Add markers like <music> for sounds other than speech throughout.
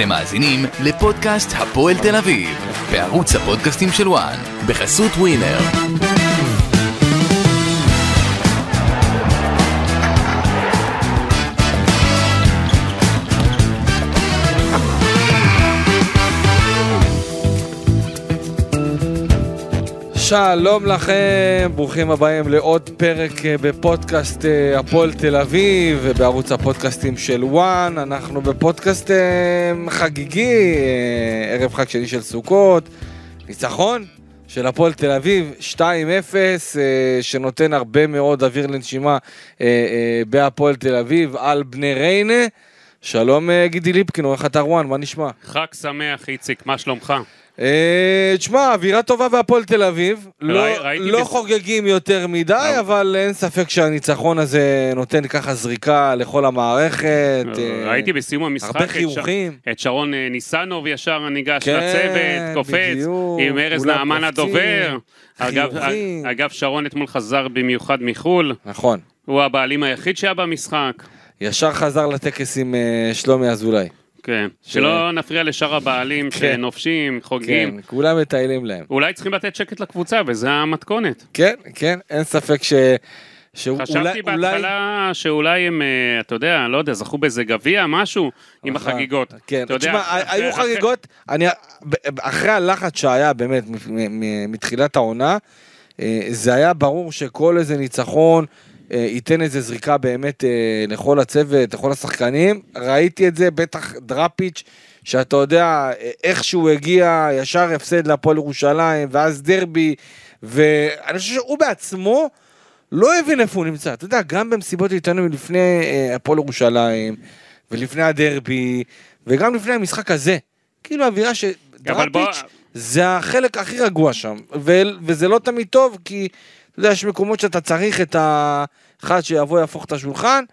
אתם מאזינים לפודקאסט הפועל תל אביב, בערוץ הפודקאסטים של וואן, בחסות ווינר. שלום לכם, ברוכים הבאים לעוד פרק אה, בפודקאסט אה, הפועל תל אביב, בערוץ הפודקאסטים של וואן. אנחנו בפודקאסט אה, חגיגי, ערב חג שני של סוכות, ניצחון של הפועל תל אביב 2-0, שנותן הרבה מאוד אוויר לנשימה בהפועל תל אביב על בני ריינה. שלום גידי ליפקין, עורך אתר וואן, מה נשמע? חג שמח, איציק, מה שלומך? אה, תשמע, אווירה טובה בהפועל תל אביב. לא, לא חוגגים יותר מדי, אה. אבל אין ספק שהניצחון הזה נותן ככה זריקה לכל המערכת. אה, ראיתי בסיום המשחק הרבה חיוכים. את שרון ניסנוב ישר ניגש כן, לצוות, קופץ, עם ארז נעמן הדובר. אגב, אגב, שרון אתמול חזר במיוחד מחו"ל. נכון. הוא הבעלים היחיד שהיה במשחק. ישר חזר לטקס עם שלומי אזולאי. כן, ש... שלא נפריע לשאר הבעלים כן. שנופשים, חוגגים. כן, כולם מטיילים להם. אולי צריכים לתת שקט לקבוצה, וזה המתכונת. כן, כן, אין ספק ש... שאולי... חשבתי בהתחלה אולי... שאולי הם, אה, אתה יודע, לא יודע, זכו באיזה גביע, משהו, עם החגיגות. כן, תשמע, היו חגיגות, אני, אחרי הלחץ שהיה באמת מתחילת העונה, אה, זה היה ברור שכל איזה ניצחון, ייתן איזה זריקה באמת אה, לכל הצוות, לכל השחקנים. ראיתי את זה, בטח דראפיץ', שאתה יודע, איך שהוא הגיע, ישר הפסד להפועל ירושלים, ואז דרבי, ואני חושב שהוא בעצמו לא הבין איפה הוא נמצא. אתה יודע, גם במסיבות עיתונאים לפני אה, הפועל ירושלים, ולפני הדרבי, וגם לפני המשחק הזה. כאילו אווירה שדראפיץ' בוא... זה החלק הכי רגוע שם, ו- וזה לא תמיד טוב, כי... אתה יודע, יש מקומות שאתה צריך את האחד שיבוא יהפוך את השולחן.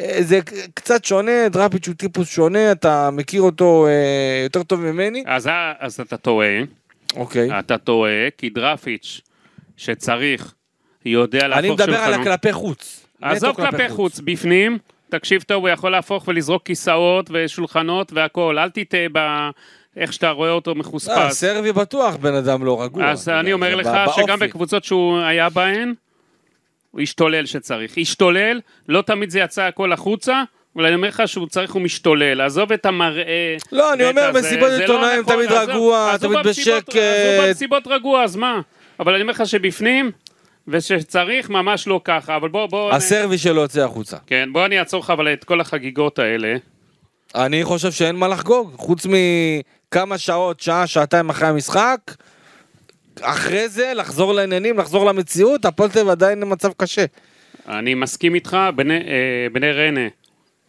אה, זה קצת שונה, דראפיץ' הוא טיפוס שונה, אתה מכיר אותו אה, יותר טוב ממני. אז, אז אתה טועה. אוקיי. אתה טועה, כי דראפיץ' שצריך, יודע להפוך שולחנות. אני מדבר על הכלפי חוץ. עזוב כלפי חוץ. חוץ, בפנים, תקשיב טוב, הוא יכול להפוך ולזרוק כיסאות ושולחנות והכל, אל תטעה ב... איך שאתה רואה אותו מחוספס. לא, סרבי בטוח בן אדם לא רגוע. אז אני אומר לך שגם בקבוצות שהוא היה בהן, הוא השתולל שצריך. השתולל, לא תמיד זה יצא הכל החוצה. אבל אני אומר לך שהוא צריך, הוא משתולל, עזוב את המראה. לא, אני אומר, מסיבות לא עיתונאים תמיד רגוע, תמיד בשקט. עזוב במסיבות רגוע, אז מה? אבל אני אומר לך שבפנים, ושצריך ממש לא ככה, אבל בוא, בוא... הסרבי שלו יוצא החוצה. כן, בוא אני אעצור לך אבל את כל החגיגות האלה. אני חושב שאין מה לחגוג, חוץ מכמה שעות, שעה, שעתיים אחרי המשחק. אחרי זה לחזור לעניינים, לחזור למציאות, אביב עדיין במצב קשה. אני מסכים איתך, בני, אה, בני ריינה,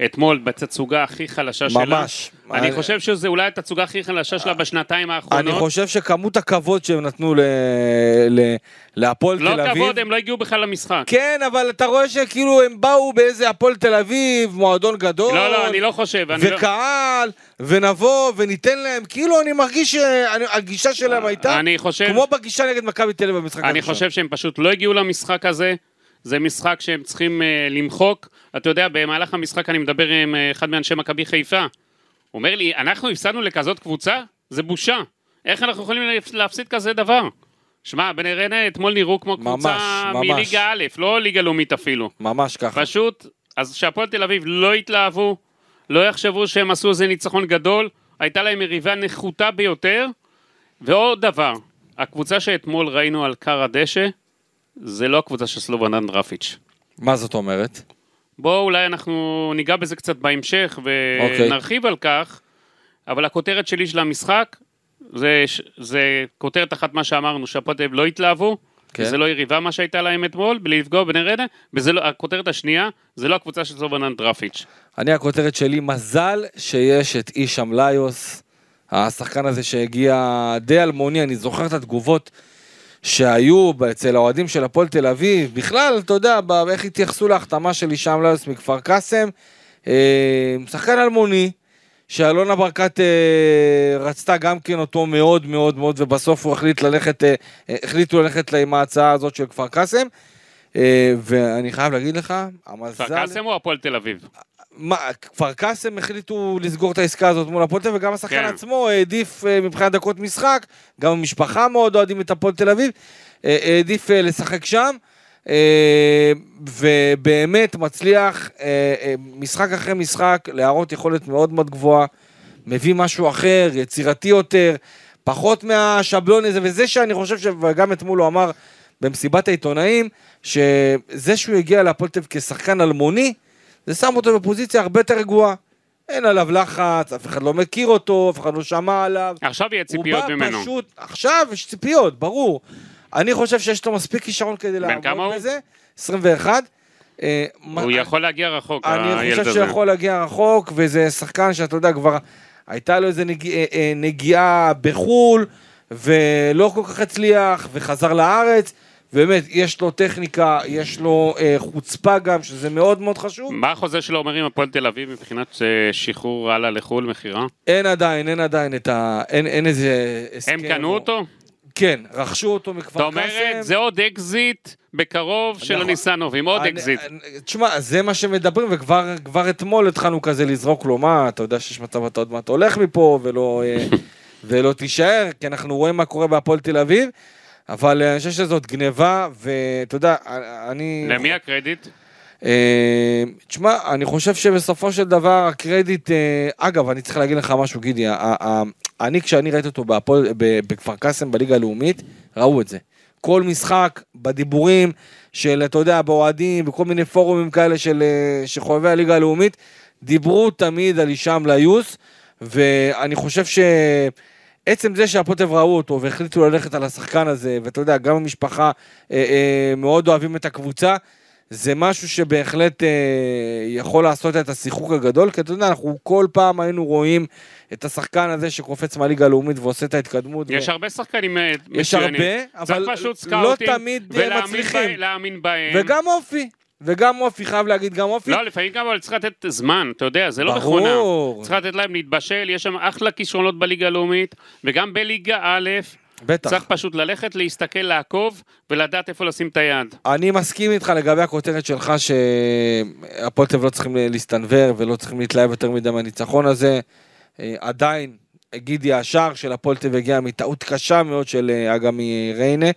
אתמול בתצוגה הכי חלשה ממש. שלה. ממש. אני, אני חושב שזה אולי התצוגה הכי חלשה שלה בשנתיים האחרונות. אני חושב שכמות הכבוד שהם נתנו ל... ל... להפועל לא תל אביב... לא כבוד, הם לא הגיעו בכלל למשחק. כן, אבל אתה רואה שכאילו הם באו באיזה הפועל תל אביב, מועדון גדול. לא, לא, אני לא חושב. וקהל, לא... ונבוא וניתן להם, כאילו אני מרגיש שהגישה שלהם הייתה אני חושב... כמו בגישה נגד מכבי תל אביב במשחק אני חושב שהם פשוט לא הגיעו למשחק הזה. זה משחק שהם צריכים uh, למחוק. אתה יודע, במהלך המשחק אני מדבר עם uh, אחד מאנשי מכבי חיפה. הוא אומר לי, אנחנו הפסדנו לכזאת קבוצה? זה בושה. איך אנחנו יכולים להפסיד כזה דבר? שמע, בני ריינה אתמול נראו כמו ממש, קבוצה ממש. מליגה א', לא ליגה לאומית אפילו. ממש ככה. פשוט, אז שהפועל תל אביב לא יתלהבו, לא יחשבו שהם עשו איזה ניצחון גדול, הייתה להם יריבה נחותה ביותר. ועוד דבר, הקבוצה שאתמול ראינו על קר הדשא, זה לא הקבוצה של סלובנן דרפיץ'. מה זאת אומרת? בואו אולי אנחנו ניגע בזה קצת בהמשך ונרחיב okay. על כך, אבל הכותרת שלי של המשחק זה, זה כותרת אחת מה שאמרנו, אביב לא התלהבו, כן. זה לא יריבה מה שהייתה להם אתמול, בלי לפגוע בני רדה, והכותרת השנייה, זה לא הקבוצה של סלובנן דרפיץ'. אני הכותרת שלי, מזל שיש את אישם ליוס, השחקן הזה שהגיע די אלמוני, אני זוכר את התגובות. שהיו אצל האוהדים של הפועל תל אביב, בכלל, אתה יודע, איך התייחסו להחתמה של הישאם ליוס מכפר קאסם, אה, שחקן אלמוני, שאלונה ברקת אה, רצתה גם כן אותו מאוד מאוד מאוד, ובסוף הוא החליט ללכת, אה, החליטו ללכת עם ההצעה הזאת של כפר קאסם. ואני חייב להגיד לך, המזל... כפר קאסם או הפועל תל אביב? מה, כפר קאסם החליטו לסגור את העסקה הזאת מול הפועל תל אביב, וגם השחקן כן. עצמו העדיף אה, מבחינת דקות משחק, גם המשפחה מאוד אוהדים את הפועל תל אביב, אה, העדיף אה, לשחק שם, ובאמת מצליח משחק אחרי משחק להראות יכולת מאוד מאוד גבוהה, מביא משהו אחר, יצירתי יותר, פחות מהשבלון הזה, וזה שאני חושב, ש- וגם אתמול הוא אמר במסיבת העיתונאים, שזה שהוא הגיע להפועל תל אביב כשחקן אלמוני, זה שם אותו בפוזיציה הרבה יותר רגועה. אין עליו לחץ, אף אחד לא מכיר אותו, אף אחד לא שמע עליו. עכשיו יהיה הוא ציפיות בא ממנו. פשוט, עכשיו יש ציפיות, ברור. אני חושב שיש לו מספיק כישרון כדי בן כמה לעבוד הוא? בזה. 21. אה, מה- הוא יכול להגיע רחוק, אני הילד חושב הזה. שהוא יכול להגיע רחוק, וזה שחקן שאתה יודע, כבר הייתה לו איזה נגיע, אה, אה, נגיעה בחו"ל, ולא כל כך הצליח, וחזר לארץ. באמת, יש לו טכניקה, יש לו אה, חוצפה גם, שזה מאוד מאוד חשוב. מה החוזה שלו אומר עם הפועל תל אביב מבחינת אה, שחרור הלאה לחו"ל, מכירה? אין עדיין, אין עדיין את ה... אין, אין איזה הסכם. הם קנו או- אותו? כן, רכשו אותו מכפר קאסם. אומרת, זה עוד אקזיט בקרוב של נכון. הניסנובים, עוד אני- אקזיט. תשמע, זה מה שמדברים, וכבר כבר אתמול התחלנו כזה לזרוק לו, מה, אתה יודע שיש מצב אתה עוד מעט הולך מפה ולא, אה, <laughs> ולא תישאר, כי אנחנו רואים מה קורה בהפועל תל אביב, אבל אני חושב שזאת גניבה, ואתה יודע, אני... למי הקרדיט? אה, תשמע, אני חושב שבסופו של דבר הקרדיט, אה, אגב, אני צריך להגיד לך משהו, גידי, אני כשאני ראיתי אותו בכפר קאסם בליגה הלאומית, ראו את זה. כל משחק, בדיבורים של, אתה יודע, באוהדים, בכל מיני פורומים כאלה של אה, של חובבי הליגה הלאומית, דיברו תמיד על הישאם ליוס, ואני חושב ש... עצם זה אביב ראו אותו והחליטו ללכת על השחקן הזה, ואתה יודע, גם המשפחה אה, אה, מאוד אוהבים את הקבוצה, זה משהו שבהחלט אה, יכול לעשות את השיחוק הגדול, כי אתה יודע, אנחנו כל פעם היינו רואים את השחקן הזה שקופץ מהליגה הלאומית ועושה את ההתקדמות. יש ו... הרבה שחקנים אה, יש מצוינים. הרבה, אבל לא תמיד, אה, ולהאמין מצליחים. בהם- להאמין בהם. וגם אופי, וגם אופי, חייב להגיד גם אופי. לא, לפעמים גם אבל צריך לתת זמן, אתה יודע, זה לא ברור. מכונה. צריך לתת להם להתבשל, יש שם אחלה כישרונות בליגה הלאומית, וגם בליגה א', בטח. צריך פשוט ללכת, להסתכל, לעקוב, ולדעת איפה לשים את היד. אני מסכים איתך לגבי הכותרת שלך שהפועל תל לא צריכים להסתנוור ולא צריכים להתלהב יותר מדי מהניצחון הזה. אה, עדיין, גידי, השער של הפועל תל אביב הגיע מטעות קשה מאוד של אה, אגמי ריינה.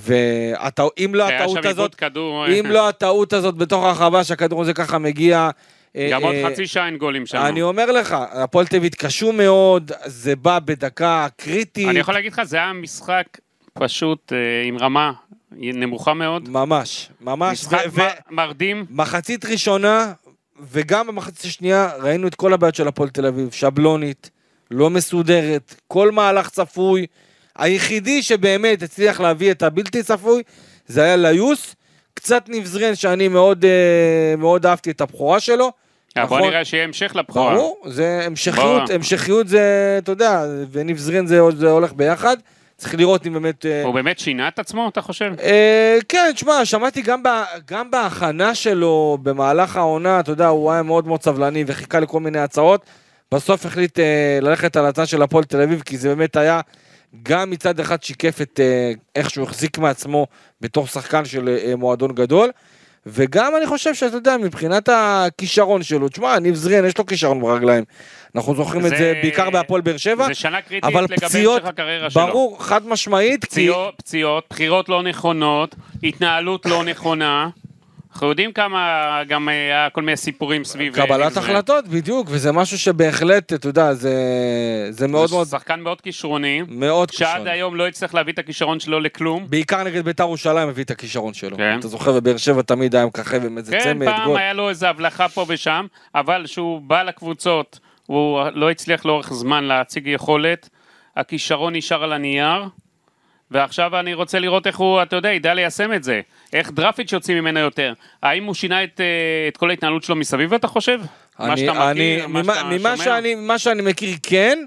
ואם לא הטעות הזאת, כדור, אם לא הטעות הזאת בתוך הרחבה שהכדור הזה ככה מגיע... אה, גם עוד אה, חצי שעה אין גולים שם. אני אומר לך, הפועל תל אביב התקשו מאוד, זה בא בדקה קריטית. אני יכול להגיד לך, זה היה משחק פשוט אה, עם רמה נמוכה מאוד. ממש, ממש. משחק ו- ו- מ- מרדים. מחצית ראשונה, וגם במחצית השנייה, ראינו את כל הבעיות של הפועל תל אביב, שבלונית, לא מסודרת, כל מהלך צפוי. היחידי שבאמת הצליח להביא את הבלתי צפוי, זה היה ליוס, קצת נבזרן שאני מאוד, אה, מאוד אהבתי את הבכורה שלו. אה, בוא נכון. נראה שיהיה המשך לבכורה. ברור, זה המשכיות, בוא. המשכיות זה, אתה יודע, ונבזרין זה, זה הולך ביחד. צריך לראות אם באמת... אה, הוא באמת שינה את עצמו, אתה חושב? אה, כן, תשמע, שמעתי גם, ב, גם בהכנה שלו במהלך העונה, אתה יודע, הוא היה מאוד מאוד סבלני וחיכה לכל מיני הצעות. בסוף החליט אה, ללכת על הצד של הפועל תל אביב, כי זה באמת היה גם מצד אחד שיקף את אה, איך שהוא החזיק מעצמו בתור שחקן של אה, מועדון גדול, וגם אני חושב שאתה יודע, מבחינת הכישרון שלו, תשמע, ניב זרין, יש לו כישרון ברגליים. אנחנו זוכרים את זה- זה בעיקר בהפועל באר שבע, זה שנה קריטית אבל לגבי פציעות, המשך הקריירה שלו. ברור, חד משמעית, כי... פציעות, פציעות, בחירות לא נכונות, התנהלות לא נכונה. אנחנו יודעים כמה גם היה כל מיני סיפורים סביב... אה, קבלת זה. החלטות, בדיוק, וזה משהו שבהחלט, אתה יודע, זה, זה מאוד זה מאוד, שחקן מאוד כישרוני, מאוד שעד כישרון. היום לא הצליח להביא את הכישרון שלו לכלום. בעיקר נגד בית"ר ירושלים הביא את הכישרון שלו. כן. אתה זוכר, בבאר שבע תמיד היה מככב עם איזה כן, צמד, פעם גול. היה לו איזה הבלחה פה ושם, אבל כשהוא בא לקבוצות, הוא לא הצליח לאורך זמן להציג יכולת, הכישרון נשאר על הנייר, ועכשיו אני רוצה לראות איך הוא, אתה יודע, ידע ליישם את זה. איך דרפיץ' יוצאים ממנו יותר. האם הוא שינה את, אה, את כל ההתנהלות שלו מסביב, אתה חושב? מה אני- שאתה מכיר, אני- מה ממה- שאתה ממה שומע? שאני- ממה שאני מכיר, כן.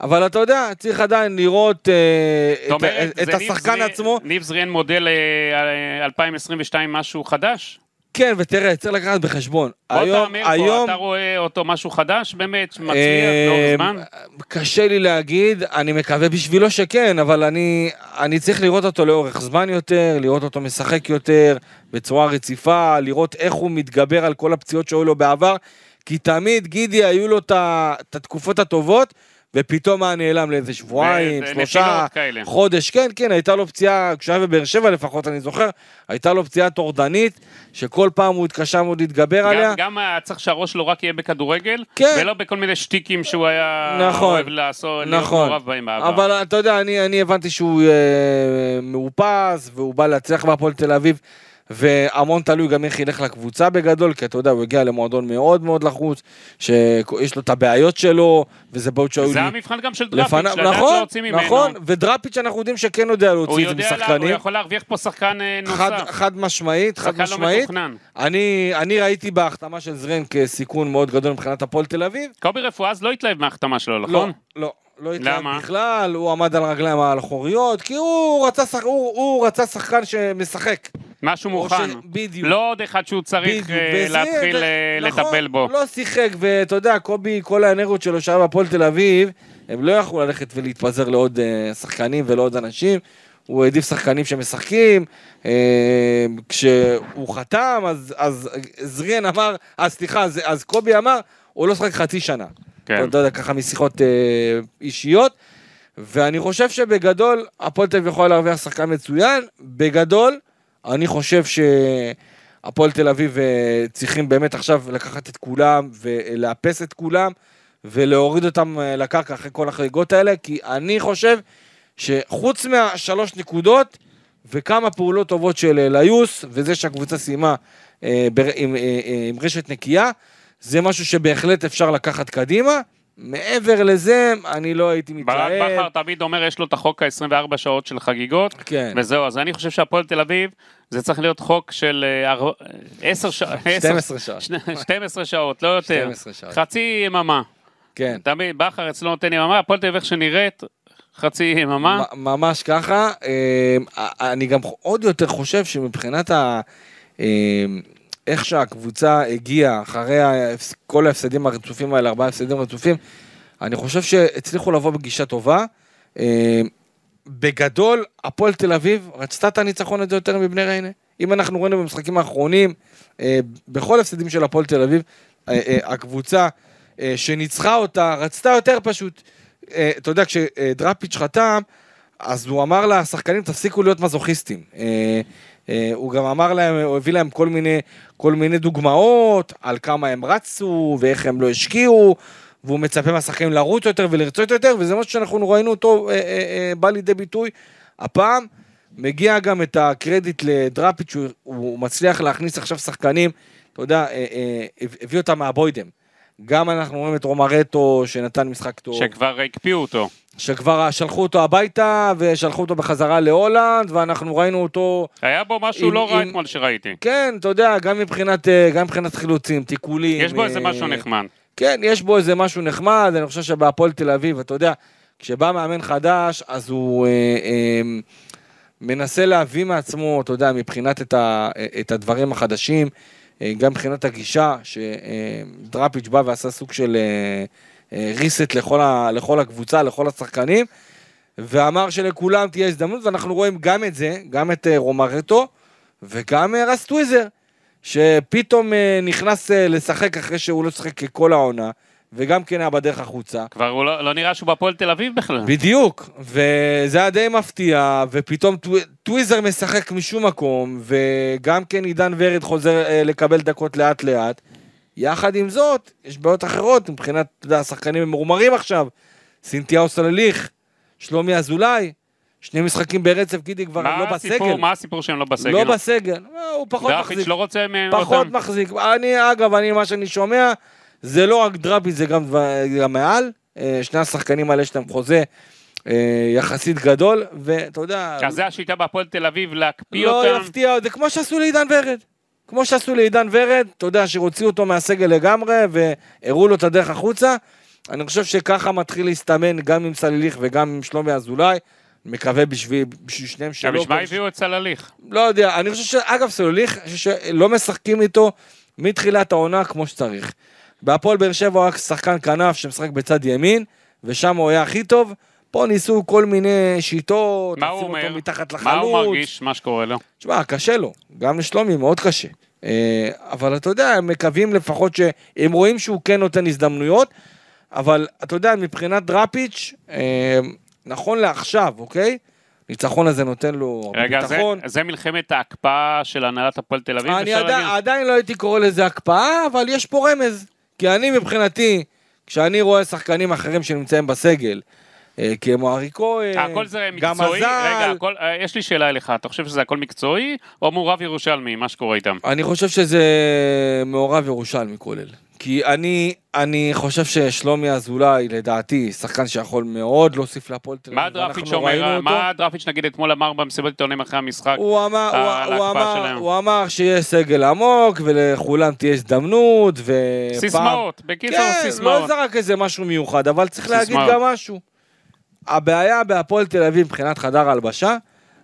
אבל אתה יודע, צריך עדיין לראות אה, את, את ניב השחקן זריאן- עצמו. ניב זריאן מודל אה, 2022 משהו חדש? כן, ותראה, צריך לקחת בחשבון. בוא היום, תאמר פה, היום, אתה רואה אותו משהו חדש באמת, שמצליח אה, לאורך זמן? קשה לי להגיד, אני מקווה בשבילו שכן, אבל אני, אני צריך לראות אותו לאורך זמן יותר, לראות אותו משחק יותר, בצורה רציפה, לראות איך הוא מתגבר על כל הפציעות שהיו לו בעבר, כי תמיד גידי היו לו את התקופות הטובות, ופתאום היה נעלם לאיזה שבועיים, שלושה. חודש, כן, כן, הייתה לו פציעה, כשהוא היה בבאר שבע לפחות, אני זוכר, הייתה לו פציעה טורדנית, שכל פעם הוא התקשה מאוד להתגבר עליה. גם, גם היה צריך שהראש שלו רק יהיה בכדורגל, כן. ולא בכל מיני שטיקים שהוא היה נכון, אוהב לעשות, להיות נכון, מעורב בהם בעבר. אבל אתה יודע, אני, אני הבנתי שהוא אה, מאופס, והוא בא להצליח בהפועל תל אביב, והמון תלוי גם איך ילך לקבוצה בגדול, כי אתה יודע, הוא הגיע למועדון מאוד מאוד לחוץ, שיש לו את הבעיות שלו, וזה בעיות שהיו זה לי המבחן גם של דראפיץ', לפניו, לדעת נכון, להוציא ממנו. נכון, ודראפיץ' אנחנו יודעים שכן יודע להוציא את זה לה- הוא משחקנים, יכול להרוויח פה שחקן אה, חד, נוסף. חד משמעית, חד לא משמעית, מתוכנן. אני, אני ראיתי בהחתמה של זרן כסיכון מאוד גדול מבחינת הפועל תל אביב, קובי רפואז לא התלהב מההחתמה שלו, לא, נכון? לא, לא התלהב למה? בכלל, הוא עמד על הרגליים האחוריות, כי הוא רצה, שח... הוא, הוא רצה שחקן שמשחק. משהו מוכן. ש- בדיוק. לא עוד אחד שהוא צריך בדיוק, אה, להתחיל ו- אה, נכון, לטפל בו. לא שיחק, ואתה יודע, קובי, כל האנרגיות שלו שהיה בהפועל תל אביב, הם לא יכלו ללכת ולהתפזר לעוד אה, שחקנים ולעוד אנשים. הוא העדיף שחקנים שמשחקים, כשהוא חתם, אז, אז זריאן אמר, אז סליחה, אז, אז קובי אמר, הוא לא שחק חצי שנה. כן. אתה יודע, ככה משיחות אה, אישיות. ואני חושב שבגדול, הפועל תל אביב יכולה להרוויח שחקן מצוין. בגדול, אני חושב שהפועל תל אביב אה, צריכים באמת עכשיו לקחת את כולם ולאפס את כולם ולהוריד אותם אה, לקרקע אחרי כל החגיגות האלה, כי אני חושב שחוץ מהשלוש נקודות וכמה פעולות טובות של אה, ליוס, וזה שהקבוצה סיימה עם רשת נקייה, זה משהו שבהחלט אפשר לקחת קדימה. מעבר לזה, אני לא הייתי ברק מתלהב. בכר תמיד אומר, יש לו את החוק ה-24 שעות של חגיגות, כן. וזהו, אז אני חושב שהפועל תל אביב, זה צריך להיות חוק של 10 <laughs> שעות, 12 שעות. 12 שעות, לא יותר. 12 שעות. חצי יממה. כן. תמיד בכר אצלו נותן יממה, הפועל תל אביב איך שנראית, חצי יממה. ממש ככה. אה, אני גם עוד יותר חושב שמבחינת ה... איך שהקבוצה הגיעה אחרי כל ההפסדים הרצופים האלה, ארבעה הפסדים רצופים, אני חושב שהצליחו לבוא בגישה טובה. אה, בגדול, הפועל תל אביב רצתה את הניצחון הזה יותר מבני ריינה. אם אנחנו ראינו במשחקים האחרונים, אה, בכל הפסדים של הפועל תל אביב, אה, הקבוצה שניצחה אותה רצתה יותר פשוט. אתה יודע, כשדראפיץ' חתם, אז הוא אמר לשחקנים, תפסיקו להיות מזוכיסטים. אה, הוא גם אמר להם, הוא הביא להם כל מיני, כל מיני דוגמאות על כמה הם רצו ואיך הם לא השקיעו, והוא מצפה מהשחקנים לרוץ יותר ולרצות יותר, וזה משהו שאנחנו ראינו אותו אה, אה, בא לידי ביטוי. הפעם מגיע גם את הקרדיט לדראפיץ', הוא, הוא מצליח להכניס עכשיו שחקנים, אתה יודע, הביא אותם מהבוידם. גם אנחנו רואים את רומרטו שנתן משחק טוב. שכבר הקפיאו אותו. שכבר שלחו אותו הביתה ושלחו אותו בחזרה להולנד, ואנחנו ראינו אותו, היה בו משהו עם- לא רע אתמול שראיתי. כן, אתה יודע, גם מבחינת, אה, גם מבחינת חילוצים, תיקולים. יש בו איזה אה, משהו נחמד. כן, יש בו איזה משהו נחמד, אני חושב שבהפועל תל אביב, אתה יודע, כשבא מאמן חדש, אז הוא אה, אה, מנסה להביא מעצמו, אתה יודע, מבחינת את, ה, את הדברים החדשים, גם מבחינת הגישה, שדראפיץ' בא ועשה סוג של אה, אה, ריסט לכל, ה, לכל הקבוצה, לכל השחקנים, ואמר שלכולם תהיה הזדמנות, ואנחנו רואים גם את זה, גם את אה, רומרטו, וגם אה, רס טוויזר, שפתאום אה, נכנס אה, לשחק אחרי שהוא לא שיחק כל העונה, וגם כן היה בדרך החוצה. כבר הוא לא לא נראה שהוא בהפועל תל אביב בכלל. בדיוק, וזה היה די מפתיע, ופתאום טו- טוויזר משחק משום מקום, וגם כן עידן ורד חוזר אה, לקבל דקות לאט לאט. יחד עם זאת, יש בעיות אחרות מבחינת, אתה יודע, השחקנים הם מורמרים עכשיו. סינתיהו סלליך, שלומי אזולאי, שני משחקים ברצף, גידי כבר לא הסיפור- בסגל. מה הסיפור שהם לא בסגל? לא בסגל, אה, הוא פחות מחזיק. לא רוצה מהם פחות אותם. מחזיק. אני, אגב, אני, מה שאני שומע, זה לא רק דראפיץ', זה גם, גם מעל. אה, שני השחקנים האלה יש להם חוזה אה, יחסית גדול, ואתה יודע, אז זה השיטה בהפועל תל אביב, להקפיא לא אותם. יפתיע, זה כמו שעשו לעידן ורד. כמו שעשו לעידן ורד, אתה יודע, שהוציאו אותו מהסגל לגמרי, והראו לו את הדרך החוצה. אני חושב שככה מתחיל להסתמן גם עם סליליך וגם עם שלומי אזולאי. מקווה בשביל, בשביל שניהם שלא. אבל בשביל מה הביאו את סלליך? לא יודע, אני חושב שאגב סלוליך, אני חושב שלא משחקים איתו מתחילת העונה כמו שצריך. בהפועל באר שבע הוא רק שחקן כנף שמשחק בצד ימין, ושם הוא היה הכי טוב. פה ניסו כל מיני שיטות, מה הוא אומר? אותו מתחת לחלוץ. מה הוא מרגיש, מה שקורה לו? תשמע, קשה לו, גם לשלומי מאוד קשה. אה, אבל אתה יודע, הם מקווים לפחות שהם רואים שהוא כן נותן הזדמנויות, אבל אתה יודע, מבחינת דראפיץ', אה, נכון לעכשיו, אוקיי? ניצחון הזה נותן לו הרבה רגע, זה, ביטחון. זה מלחמת ההקפאה של הנהלת הפועל תל אביב? אני עדיין? עדיין לא הייתי קורא לזה הקפאה, אבל יש פה רמז. כי אני מבחינתי, כשאני רואה שחקנים אחרים שנמצאים בסגל, אה, כמו ארי כהן, הכל זה גם? מזל, רגע, הכל, אה, יש לי שאלה אליך, אתה חושב שזה הכל מקצועי, או מעורב ירושלמי, מה שקורה איתם? אני חושב שזה מעורב ירושלמי כולל. כי אני, אני חושב ששלומי אזולאי, לדעתי, שחקן שיכול מאוד להוסיף להפועל תל אביב. מה דרפיץ' ראינו אומר. מה דרפיץ' נגיד אתמול אמר במסיבת עיתונאים אחרי המשחק? הוא אמר, הוא, הוא, אמר. הוא אמר שיש סגל עמוק ולכולם תהיה הזדמנות ופעם... סיסמאות, בקיצור כן, לא סיסמאות. זרק איזה משהו מיוחד, אבל צריך להגיד סיסמאות. גם משהו. הבעיה בהפועל תל אביב מבחינת חדר ההלבשה,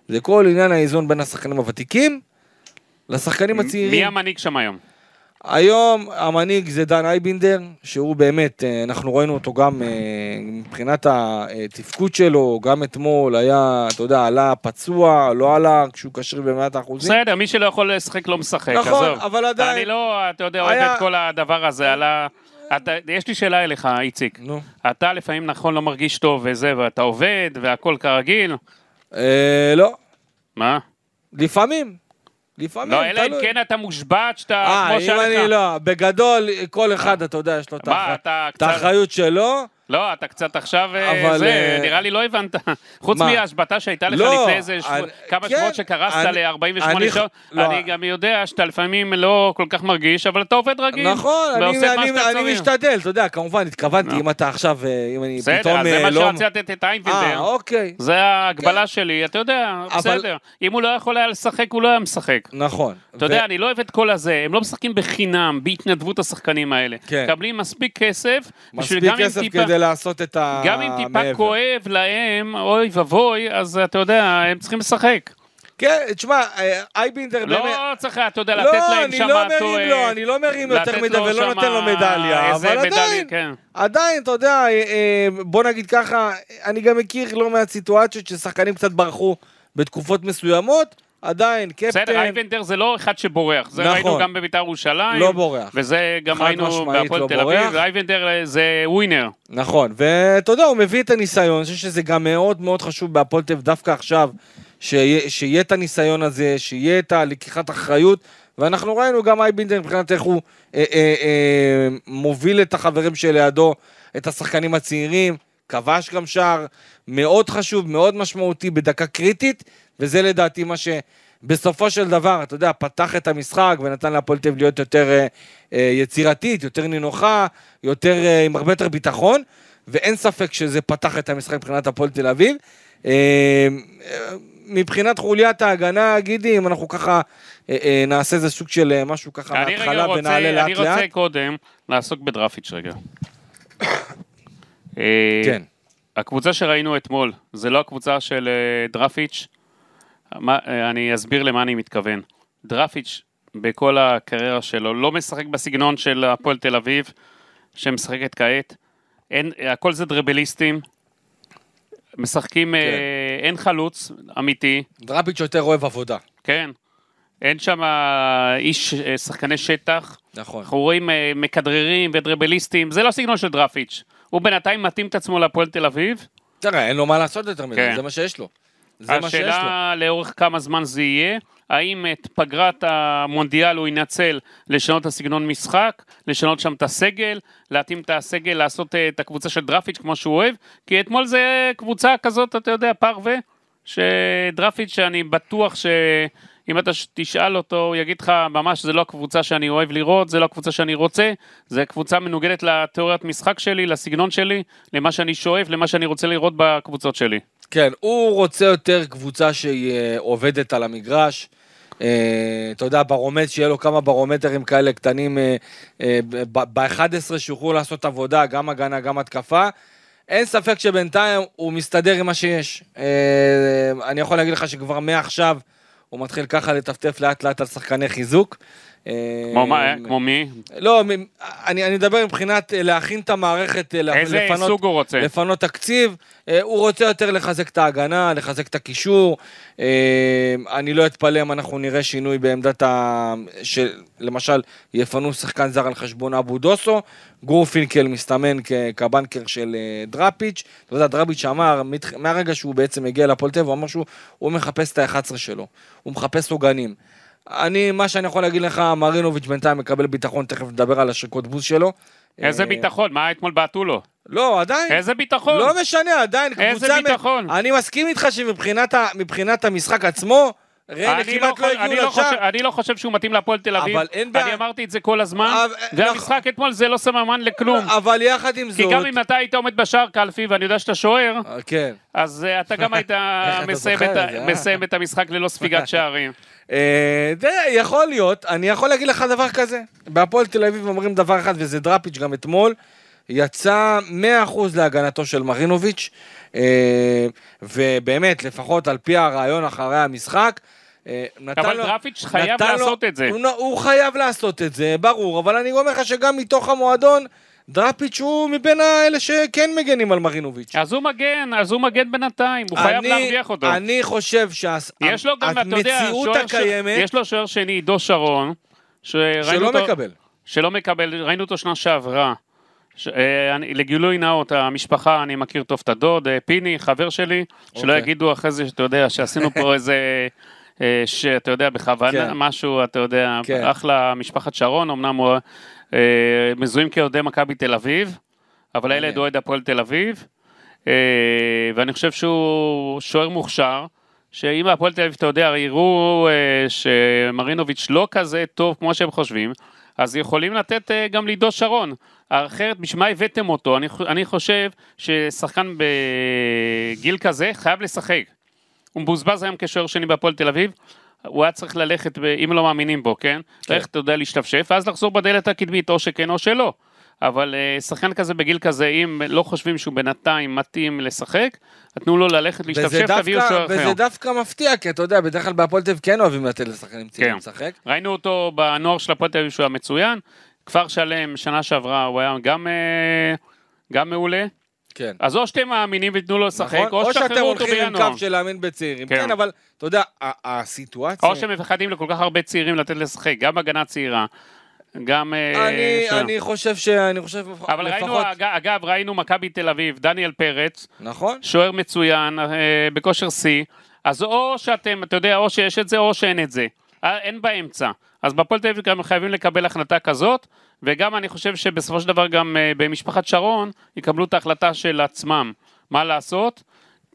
זה כל עניין האיזון בין השחקנים הוותיקים לשחקנים הצעירים. מי המנהיג שם היום? היום המנהיג זה דן אייבינדר, שהוא באמת, אה, אנחנו ראינו אותו גם אה, מבחינת התפקוד שלו, גם אתמול היה, אתה יודע, עלה פצוע, לא עלה כשהוא כשיר במאת האחוזים. בסדר, מי שלא יכול לשחק לא משחק, נכון, עזוב. אבל עדיין- אני לא, אתה יודע, אוהב היה- את כל הדבר הזה על ה... אתה, יש לי שאלה אליך, איציק. נו. אתה לפעמים נכון לא מרגיש טוב וזה, ואתה עובד, והכל כרגיל. אה, לא, מה? לפעמים. לפעמים, לא, אלא אם תלוי. כן אתה מושבת, שאתה, אה, אם אני. לא, בגדול, כל אחד, אתה יודע, יש לו את. האחריות שלו. לא, אתה קצת עכשיו, אה, אבל, זה, אה, נראה לי לא הבנת. חוץ מה? מההשבתה שהייתה לך לא, לפני איזה שבוע- אני- כמה כן, שבועות שקרסת אני- ל-48 אני- שעות, לא. אני גם יודע שאתה לפעמים לא כל כך מרגיש, אבל אתה עובד רגיל. נכון, אני- אני- אני. משתדל, אתה יודע, כמובן, התכוונתי, לא. אם אתה עכשיו, אה, אם אני בסדר, פתאום אז זה אה, מה לא... שרציתי לתת את אה, איינבינדר. אוקיי. זה ההגבלה שלי, אתה יודע, אבל- בסדר. אם הוא לא יכול היה לשחק, הוא לא היה משחק. נכון. אתה יודע, אני לא אוהב את כל הזה, הם לא משחקים בחינם, בהתנדבות השחקנים האלה. כן. מקבלים מספיק כסף, בשביל מספיק גם כסף טיפה- כדי לעשות את ה... גם אם טיפה מעבר. כואב להם, אוי ואבוי, אז אתה יודע, הם צריכים לשחק. כן, תשמע, אה, אייבינדר באמת... לא צריך, אתה יודע, לתת לא, להם אני שם לא מרים טועה. לו, אני לא מרים יותר מדי ולא שמה נותן לו מדליה, אבל מדליה, עדיין, כן. עדיין, אתה יודע, אה, אה, בוא נגיד ככה, אני גם מכיר לא מעט סיטואציות ששחקנים קצת ברחו בתקופות מסוימות, עדיין, בסדר, קפטן, אייבנדר זה לא אחד שבורח, זה נכון. ראינו גם בביתר ירושלים. לא בורח. וזה גם ראינו בהפועל לא תל. אביב, אייבנדר אה, זה ווינר. נכון, ואתה יודע, הוא מביא את הניסיון, אני חושב שזה גם מאוד מאוד חשוב בהפועל תל אביב דווקא עכשיו, שיהיה, שיהיה את הניסיון הזה, שיהיה את הלקיחת אחריות, ואנחנו ראינו גם אייבינדר מבחינת איך הוא אה, אה, אה, מוביל את החברים שלידו, את השחקנים הצעירים, כבש גם שער מאוד חשוב, מאוד משמעותי, בדקה קריטית, וזה לדעתי מה שבסופו של דבר, אתה יודע, פתח את המשחק ונתן להפועל תל אביב להיות יותר אה, אה, יצירתית, יותר נינוחה, יותר, אה, עם הרבה יותר ביטחון, ואין ספק שזה פתח את המשחק מבחינת הפועל תל אביב. אה, אה, מבחינת חוליית ההגנה, גידי, אם אנחנו ככה אה, אה, נעשה איזה סוג של משהו ככה מההתחלה ונעלה לאט אני רוצה לאט. קודם לעסוק בדרפיץ' רגע. אה, כן. הקבוצה שראינו אתמול, זה לא הקבוצה של דרפיץ'. מה, אה, אני אסביר למה אני מתכוון. דרפיץ', בכל הקריירה שלו, לא משחק בסגנון של הפועל תל אביב, שמשחקת כעת. אין, הכל זה דרבליסטים. משחקים, אה, כן. אין חלוץ אמיתי, דראפיץ' יותר אוהב עבודה. כן. אין שם איש, אה, שחקני שטח. נכון. אנחנו רואים אה, מכדררים ודרבליסטים, זה לא סגנון של דרפיץ'. הוא בינתיים מתאים את עצמו להפועל תל אביב. תראה, אין לו מה לעשות יותר מזה, כן. זה מה שיש לו. זה מה שיש לו. השאלה לאורך כמה זמן זה יהיה, האם את פגרת המונדיאל הוא ינצל לשנות את הסגנון משחק, לשנות שם את הסגל, להתאים את הסגל, לעשות אה, את הקבוצה של דרפיץ' כמו שהוא אוהב, כי אתמול זה קבוצה כזאת, אתה יודע, פרווה, שדרפיץ' שאני בטוח שאם אתה ש- תשאל אותו, הוא יגיד לך ממש זה לא הקבוצה שאני אוהב לראות, זה לא הקבוצה שאני רוצה, זה קבוצה מנוגדת לתיאוריית משחק שלי, לסגנון שלי, למה שאני שואף, למה שאני רוצה לראות בקבוצות שלי. כן, הוא רוצה יותר קבוצה שהיא אה, עובדת על המגרש. אה, אתה יודע, ברומט, שיהיה לו כמה ברומטרים כאלה קטנים ב-11 שיוכלו לעשות עבודה, גם הגנה, גם התקפה. אין ספק שבינתיים הוא מסתדר עם מה שיש. אה, אני יכול להגיד לך שכבר מעכשיו הוא מתחיל ככה לטפטף לאט לאט על שחקני חיזוק. אה, כמו מה, כמו מי? לא, אני, אני מדבר מבחינת אה, להכין את המערכת, אה, איזה לפנות, סוג הוא רוצה? לפנות תקציב. אה, הוא רוצה יותר לחזק את ההגנה, לחזק את הקישור. אה, אני לא אתפלא אם אנחנו נראה שינוי בעמדת ה... של, למשל, יפנו שחקן זר על חשבון אבו דוסו. גורפינקל מסתמן כ- כבנקר של אה, דראפיץ'. אתה יודע, דראפיץ' אמר, מהרגע שהוא בעצם הגיע אביב, הוא אמר שהוא הוא מחפש את ה-11 שלו. הוא מחפש עוגנים. אני, מה שאני יכול להגיד לך, מרינוביץ' בינתיים מקבל ביטחון, תכף נדבר על השריקות בוז שלו. איזה אה, ביטחון? מה אתמול בעטו לו? לא, עדיין. איזה ביטחון? לא משנה, עדיין. איזה קבוצה מ- ביטחון? אני מסכים איתך שמבחינת ה- המשחק עצמו, ריינה אני כמעט לא לא הגיעו לא לשער. אני לא חושב שהוא מתאים להפועל תל אביב. אבל אין בעיה. אני אמרתי את זה כל הזמן, אבל- והמשחק אתמול זה לא סממן לכלום. אבל יחד עם כי זאת... גם אם אתה היית עומד בשער קלפי, ואני יודע שאתה שוער, אה, כן. אז אה, אתה גם היית <laughs> מסיים את אה? המשחק ללא ספיגת <laughs> שערים. אה, זה יכול להיות, אני יכול להגיד לך דבר כזה. בהפועל תל אביב אומרים דבר אחד, וזה דראפיץ' גם אתמול, יצא 100% להגנתו של מרינוביץ', אה, ובאמת, לפחות על פי הרעיון אחרי המשחק, אה, אבל לו- דראפיץ' חייב לעשות את זה. הוא, חייב לעשות את זה, ברור, אבל אני אומר לך שגם מתוך המועדון, דראפיץ' הוא מבין האלה שכן מגנים על מרינוביץ'. אז הוא מגן, אז הוא מגן בינתיים, הוא חייב להרוויח אותו. אני חושב שהמציאות הקיימת, יש לו שוער שני, עידו שרון, שלא אותו- מקבל. שלא מקבל, ראינו אותו שנה שעברה. ש... אה, אני, לגילוי נאות, המשפחה, אני מכיר טוב את הדוד, אה, פיני, חבר שלי, שלא אוקיי. יגידו אחרי זה שאתה יודע, שעשינו פה <laughs> איזה, אה, שאתה יודע, בכוונה, כן. משהו, אתה יודע, כן. אחלה משפחת שרון, אמנם הוא אה, מזוהים כאוהדי מכבי תל אביב, אבל הילד. אוהד הפועל תל אביב, אה, ואני חושב שהוא שוער מוכשר. שאם הפועל תל אביב, אתה יודע, יראו אה, שמרינוביץ' לא כזה טוב כמו שהם חושבים, אז יכולים לתת אה, גם לעידו שרון. אחרת, בשביל מה הבאתם אותו? אני, אני חושב ששחקן בגיל כזה חייב לשחק. הוא מבוזבז היום כשוער שני בהפועל תל אביב, הוא היה צריך ללכת, ב, אם לא מאמינים בו, כן? כן. ללכת, אתה יודע, להשתפשף, ואז לחזור בדלת הקדמית, או שכן או שלא. אבל אה, שחקן כזה בגיל כזה, אם לא חושבים שהוא בינתיים מתאים לשחק, תנו לו ללכת להשתפשף, תביאו שוער אחר. וזה דווקא מפתיע, כי אתה יודע, בדרך כלל בהפועל תל אביב כן אוהבים לתת לשחקנים צעירים כן. לשחק. ראינו אותו בנוער של הפועל תל אביב שהוא היה מצוין. כפר שלם, שנה שעברה, הוא היה גם, אה, גם מעולה. כן. אז או שאתם מאמינים ותנו לו לשחק, נכון? או או שאתם הולכים עם. קו של להאמין בצעירים. כן. כן, אבל אתה יודע, הסיטואציה... או שמפחדים לכל כך הרבה צעירים לתת לשחק, גם הגנה צעירה, גם... אה, אני, שוער. אני חושב ש... אני חושב אבל ראינו, לפחות... אג- אגב, ראינו מכבי תל אביב, דניאל פרץ, נכון? שוער מצוין, אה, בכושר שיא, אז או שאתם, אתה יודע, או שיש את זה או שאין את זה. אה, אין באמצע. אז בהפועל תל אביב גם חייבים לקבל החלטה כזאת, וגם אני חושב שבסופו של דבר גם אה, במשפחת שרון יקבלו את ההחלטה של עצמם, מה לעשות.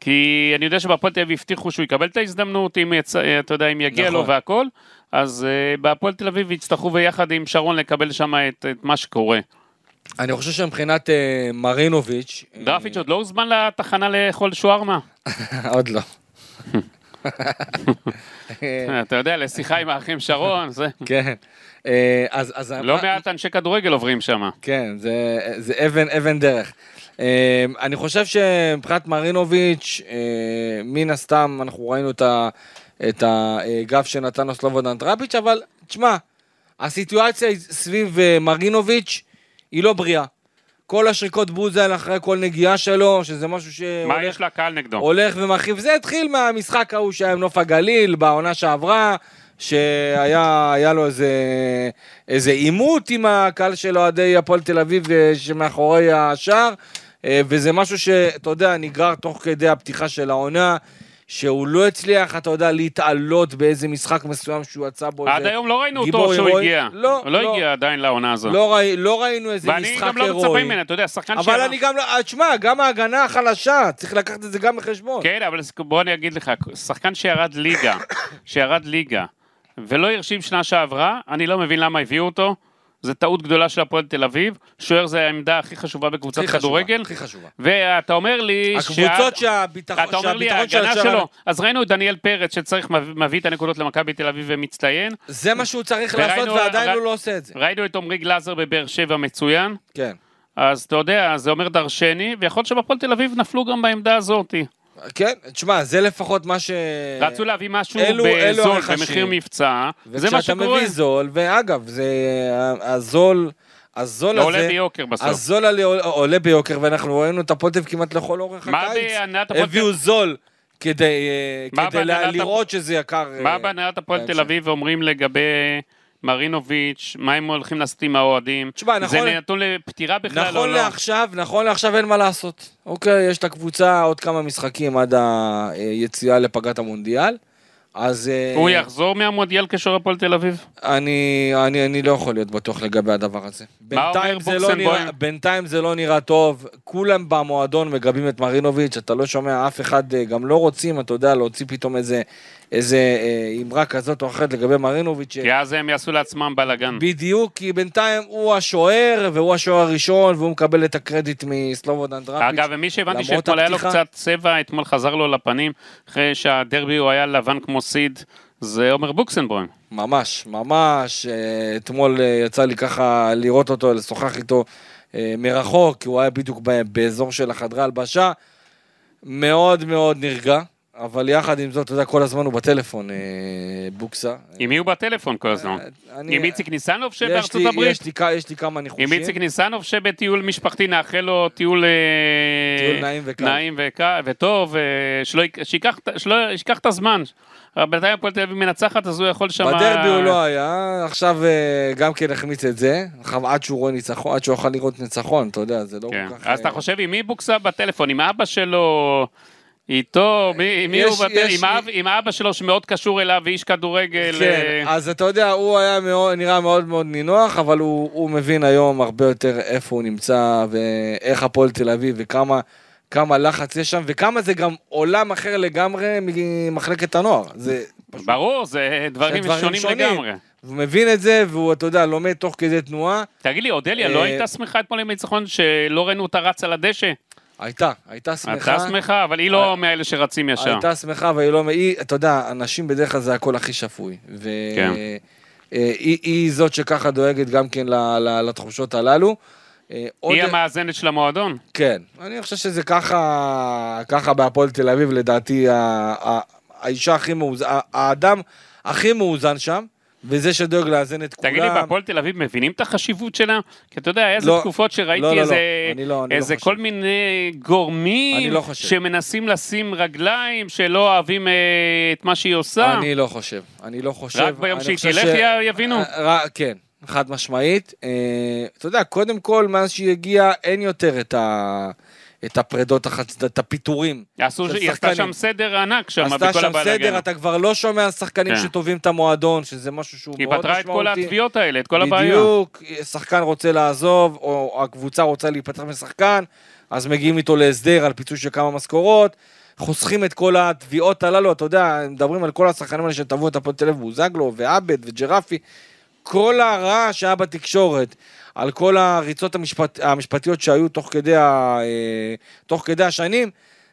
כי אני יודע שבהפועל תל אביב הבטיחו שהוא יקבל את ההזדמנות, אם יצ... אה, אתה יודע, אם יגיע נכון. לו והכל, אז uh, בהפועל תל אביב יצטרכו ביחד עם שרון לקבל שם את, את מה שקורה. אני חושב שמבחינת אה, מרינוביץ'... אה, דרפיץ' עוד לא הוזמן לתחנה לאכול שוארמה. <laughs> עוד לא. <laughs> אתה יודע, לשיחה עם האחים שרון, זה... כן. אה, אז... אז לא מעט אנשי כדורגל עוברים שם. כן, זה, זה אבן, אבן דרך. אה, אני חושב שמבחינת מרינוביץ', אה, מן הסתם אנחנו ראינו את, ה, את הגב שנתן לו סלובודן טראפיץ', אבל תשמע, הסיטואציה סביב אה, מרינוביץ' היא לא בריאה. כל השריקות בוז האלה אחרי כל נגיעה שלו, שזה משהו מה שהולך יש לקהל נגדו? הולך ומרחיב. זה התחיל מהמשחק ההוא שהיה עם נוף הגליל בעונה שעברה, שהיה היה לו איזה, איזה עימות עם הקהל של אוהדי הפועל תל אביב אה, שמאחורי השער, אה, וזה משהו שאתה יודע, נגרר תוך כדי הפתיחה של העונה. שהוא לא הצליח, אתה יודע, להתעלות באיזה משחק מסוים שהוא יצא בו. עד היום לא ראינו אותו שהוא הירואי. הגיע. לא, לא לא. הגיע עדיין לעונה הזו. לא, ראי, לא ראינו איזה ואני משחק גם לא מצפה הירואי. ממנו, אתה יודע, שחקן אבל שעבר- אני גם לא, אה, תשמע, גם ההגנה החלשה, צריך לקחת את זה גם בחשבון. כן, אבל בוא אני אגיד לך, שחקן שירד ליגה, <coughs> שירד ליגה, ולא הרשים שנה שעברה, אני לא מבין למה הביאו אותו. זו טעות גדולה של הפועל תל אביב. שוער זה העמדה הכי חשובה בקבוצת הכי כדורגל. הכי חשובה. ואתה אומר לי הקבוצות שעד- שהביטחון אתה אומר לי, ההגנה. שלו, אז ראינו את דניאל פרץ שצריך, מביא מביא את הנקודות למכבי תל אביב ומצטיין. זה מה שהוא צריך וראינו- לעשות ועדיין ר- הוא לא עושה את זה. ראינו את עמרי גלאזר בבאר שבע מצוין. כן. אז אתה יודע, זה אומר דרשני, ויכול להיות שבפועל תל אביב נפלו גם בעמדה הזאת. כן, תשמע, זה לפחות מה ש... רצו להביא משהו אלו- אלו בזול, הרכשים. במחיר מבצע, זה מה וכשאתה שקורה. מביא זול, ואגב, זה הזול, הזול לא עולה הזה, ביוקר בסוף. הזול עולה, עולה ביוקר, ואנחנו ראינו את הפוטב כמעט לכל אורך מה הקיץ. בהנהלת הפועל הביאו זול כדי, אה, מה כדי לה- לראות שזה יקר. מה אה, בהנהלת הפועל בהמשך. תל אביב אומרים לגבי מרינוביץ', מה הם הולכים לעשות עם האוהדים? תשמע, נכון- זה נתון לפטירה בכלל או נכון לא? לעכשיו, נכון לעכשיו אין מה לעשות. אוקיי, יש את הקבוצה עוד כמה משחקים עד היציאה לפגרת המונדיאל. אז אה, הוא יחזור מהמונדיאל כשוער הפועל תל אביב? אני, אני, אני לא יכול להיות בטוח לגבי הדבר הזה. בינתיים זה, לא? נראה, בינתיים זה לא נראה טוב, כולם במועדון מגבים את מרינוביץ', אתה לא שומע אף אחד, אה, גם לא רוצים, אתה יודע, להוציא פתאום איזה, איזה אה, אמרה כזאת או אחרת לגבי מרינוביץ'. כי אז הם יעשו לעצמם בלאגן. בדיוק, כי בינתיים הוא השוער, והוא השוער הראשון, והוא מקבל את הקרדיט מסלובודן דראפיץ'. אגב, ומי שהבנתי שאתמול היה לו קצת צבע, אתמול חזר לו לפנים, אחרי שהדרבי הוא היה לבן כמו סיד, זה עומר בוקסנבוים. ממש, ממש. אה, אתמול אה, יצא לי ככה לראות אותו, לשוחח איתו מרחוק, כי הוא היה בדיוק באזור של החדרי הלבשה. מאוד מאוד נרגע, אבל יחד עם זאת, אתה יודע, כל הזמן הוא בטלפון, אה, בוקסה. עם מי הוא בטלפון כל הזמן? אה, אני- עם איציק ניסנוב יש שבארצות לי- הברית? יש לי כ- יש לי כמה ניחושים. עם איציק ניסנוב שבטיול משפחתי נאחל לו טיול... אה, טיול נעים וקל. נעים וטוב, אה, שלא את- ישכח את הזמן. בינתיים הפועל תל אביב מנצחת, אז הוא יכול שם... בדרבי הוא לא היה, עכשיו אה, גם כן החמיץ את זה, עד שהוא רואה ניצחון, עד שהוא יוכל לראות ניצחון, אתה יודע, זה לא כן. כל כך... אז אתה אה, חושב עם מי בוקסה בטלפון? עם אבא שלו? איתו? מי, מי יש- הוא בטלפון? יש עם, האב, עם האבא שלו שמאוד קשור אליו ואיש כדורגל. כן, אה, אז אתה יודע, הוא היה מאוד, נראה מאוד מאוד נינוח, אבל הוא, הוא מבין היום הרבה יותר איפה הוא נמצא, ואיך הפועל תל אביב, וכמה כמה לחץ יש שם, וכמה זה גם עולם אחר לגמרי ממחלקת הנוער. זה פשוט... ברור, זה דברים, דברים שונים, שונים. לגמרי. הוא מבין את זה, והוא, אתה יודע, לומד תוך כדי תנועה. תגיד לי, אודליה, לא אה, הייתה שמחה אתמול עם הניצחון שלא ראינו אותה רצה לדשא? הייתה, הייתה שמחה. הייתה שמחה, אבל היא לא מאלה שרצים ישר. הייתה שמחה, והיא לא... היא, אתה יודע, אנשים בדרך כלל זה הקול הכי שפוי. והיא כן. היא, היא זאת שככה דואגת גם כן ל- ל- לתחושות הללו. אה, היא המאזנת של המועדון. כן, אני חושב שזה ככה, ככה בהפועל תל אביב, לדעתי, האישה הכי מאוזן, האדם הכי מאוזן שם, וזה שדואג לאזן את כולם. תגיד לי, בהפועל תל אביב מבינים את החשיבות שלה? כי אתה יודע, איזה לא. תקופות שראיתי לא, לא, איזה, לא. לא- לא איזה חושב. כל מיני גורמים לא. שמנסים לשים רגליים, שלא אוהבים אה, את מה שהיא עושה. אני לא חושב, אני לא חושב. רק ביום שהיא תלך י- יבינו? אה, ר- כן, חד משמעית. אה, אתה יודע, קודם כל, מאז שהיא הגיעה, אין יותר את ה... את הפרדות, את הפיטורים. עשו, היא עשתה. שם סדר ענק שם, עשתה בכל שם הבלאגן. סדר, אתה כבר לא שומע שחקנים כן. שטובים את המועדון, שזה משהו שהוא היא מאוד פתרה את משמעותי. כל התביעות האלה, את כל הבעיות. בדיוק, שחקן רוצה לעזוב, או הקבוצה רוצה להיפטר משחקן, אז מגיעים איתו להסדר על פיצוי של כמה משכורות, חוסכים את כל התביעות הללו, אתה יודע, מדברים על כל השחקנים האלה שטבעו את הפועל תל אביב, בוזגלו ועבד וג'רפי, כל הרעש שהיה בתקשורת, על כל הריצות המשפט, המשפטיות שהיו תוך כדי, ה, אה, תוך כדי השנים,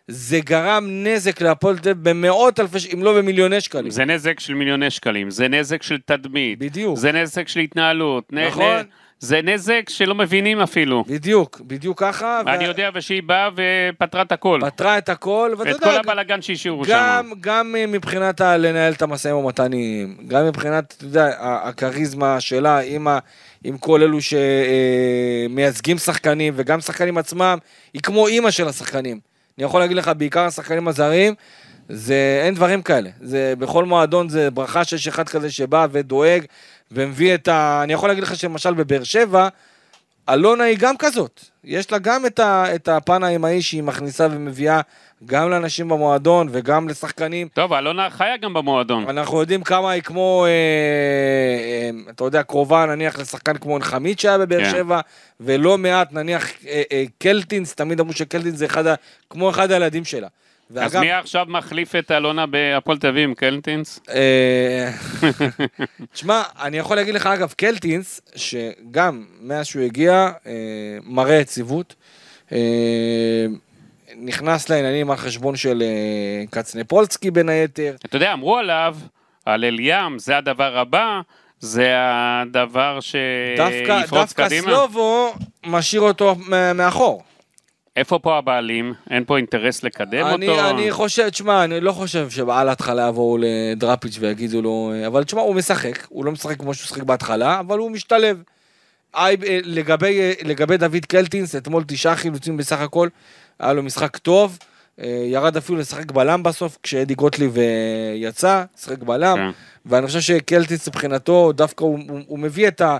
זה גרם נזק להפועל תל אביב במאות אלפי, אם לא במיליוני שקלים. זה נזק של מיליוני שקלים, זה נזק של תדמית, בדיוק. זה נזק של התנהלות, נכון. נ- זה נזק שלא מבינים אפילו. בדיוק, בדיוק ככה. אני ו- יודע ושהיא באה ופתרה את הכל. פתרה את הכל, ואתה את יודע, כל הבלאגן שהשאירו שם. גם, גם אה, מבחינת ה- לנהל את המשאים ומתנים, גם מבחינת, אתה יודע, הכריזמה שלה עם, ה, עם כל אלו שמייצגים שחקנים, וגם שחקנים עצמם, היא כמו אימא של השחקנים. אני יכול להגיד לך, בעיקר השחקנים הזרים, זה, אין דברים כאלה. זה, בכל מועדון זה ברכה שיש אחד כזה שבא ודואג, ומביא את ה... אני יכול להגיד לך שלמשל בבאר שבע, אלונה היא גם כזאת. יש לה גם את, ה, את הפן האמהי שהיא מכניסה ומביאה גם לאנשים במועדון וגם לשחקנים. טוב, אלונה חיה גם במועדון. אנחנו יודעים כמה היא כמו, אה, אה, אתה יודע, קרובה נניח לשחקן כמו נחמית שהיה בבאר כן. שבע, ולא מעט נניח אה, אה, קלטינס, תמיד אמרו שקלטינס זה אחד, ה- כמו אחד הילדים שלה. אז מי עכשיו מחליף את אלונה בהפועל תל אביב קלטינס? אה, <laughs> תשמע, אני יכול להגיד לך, אגב, קלטינס, שגם מאז שהוא הגיע, אה, מראה יציבות. אה, נכנס לעניינים על חשבון של קצנפולסקי בין היתר. אתה יודע, אמרו עליו, על אליאם, זה הדבר הבא, זה הדבר דווקא, שיפרוץ דווקא קדימה. סלובו משאיר אותו מאחור. איפה פה הבעלים? אין פה אינטרס לקדם אני, אותו? אני חושב, תשמע, אני לא חושב שעל ההתחלה יבואו לדראפיץ' ויגידו לו, אבל תשמע, הוא משחק, הוא לא משחק כמו שהוא משחק בהתחלה, אבל הוא משתלב. אי, אה, לגבי, אה, לגבי דוד קלטינס, אתמול תשעה חילוצים בסך הכל, היה לו משחק טוב, אה, ירד אפילו לשחק בלם בסוף, כשאדי גוטליב אה, יצא, שחק בלם, כן. ואני חושב שקלטינס מבחינתו, דווקא הוא, הוא, הוא מביא את ה...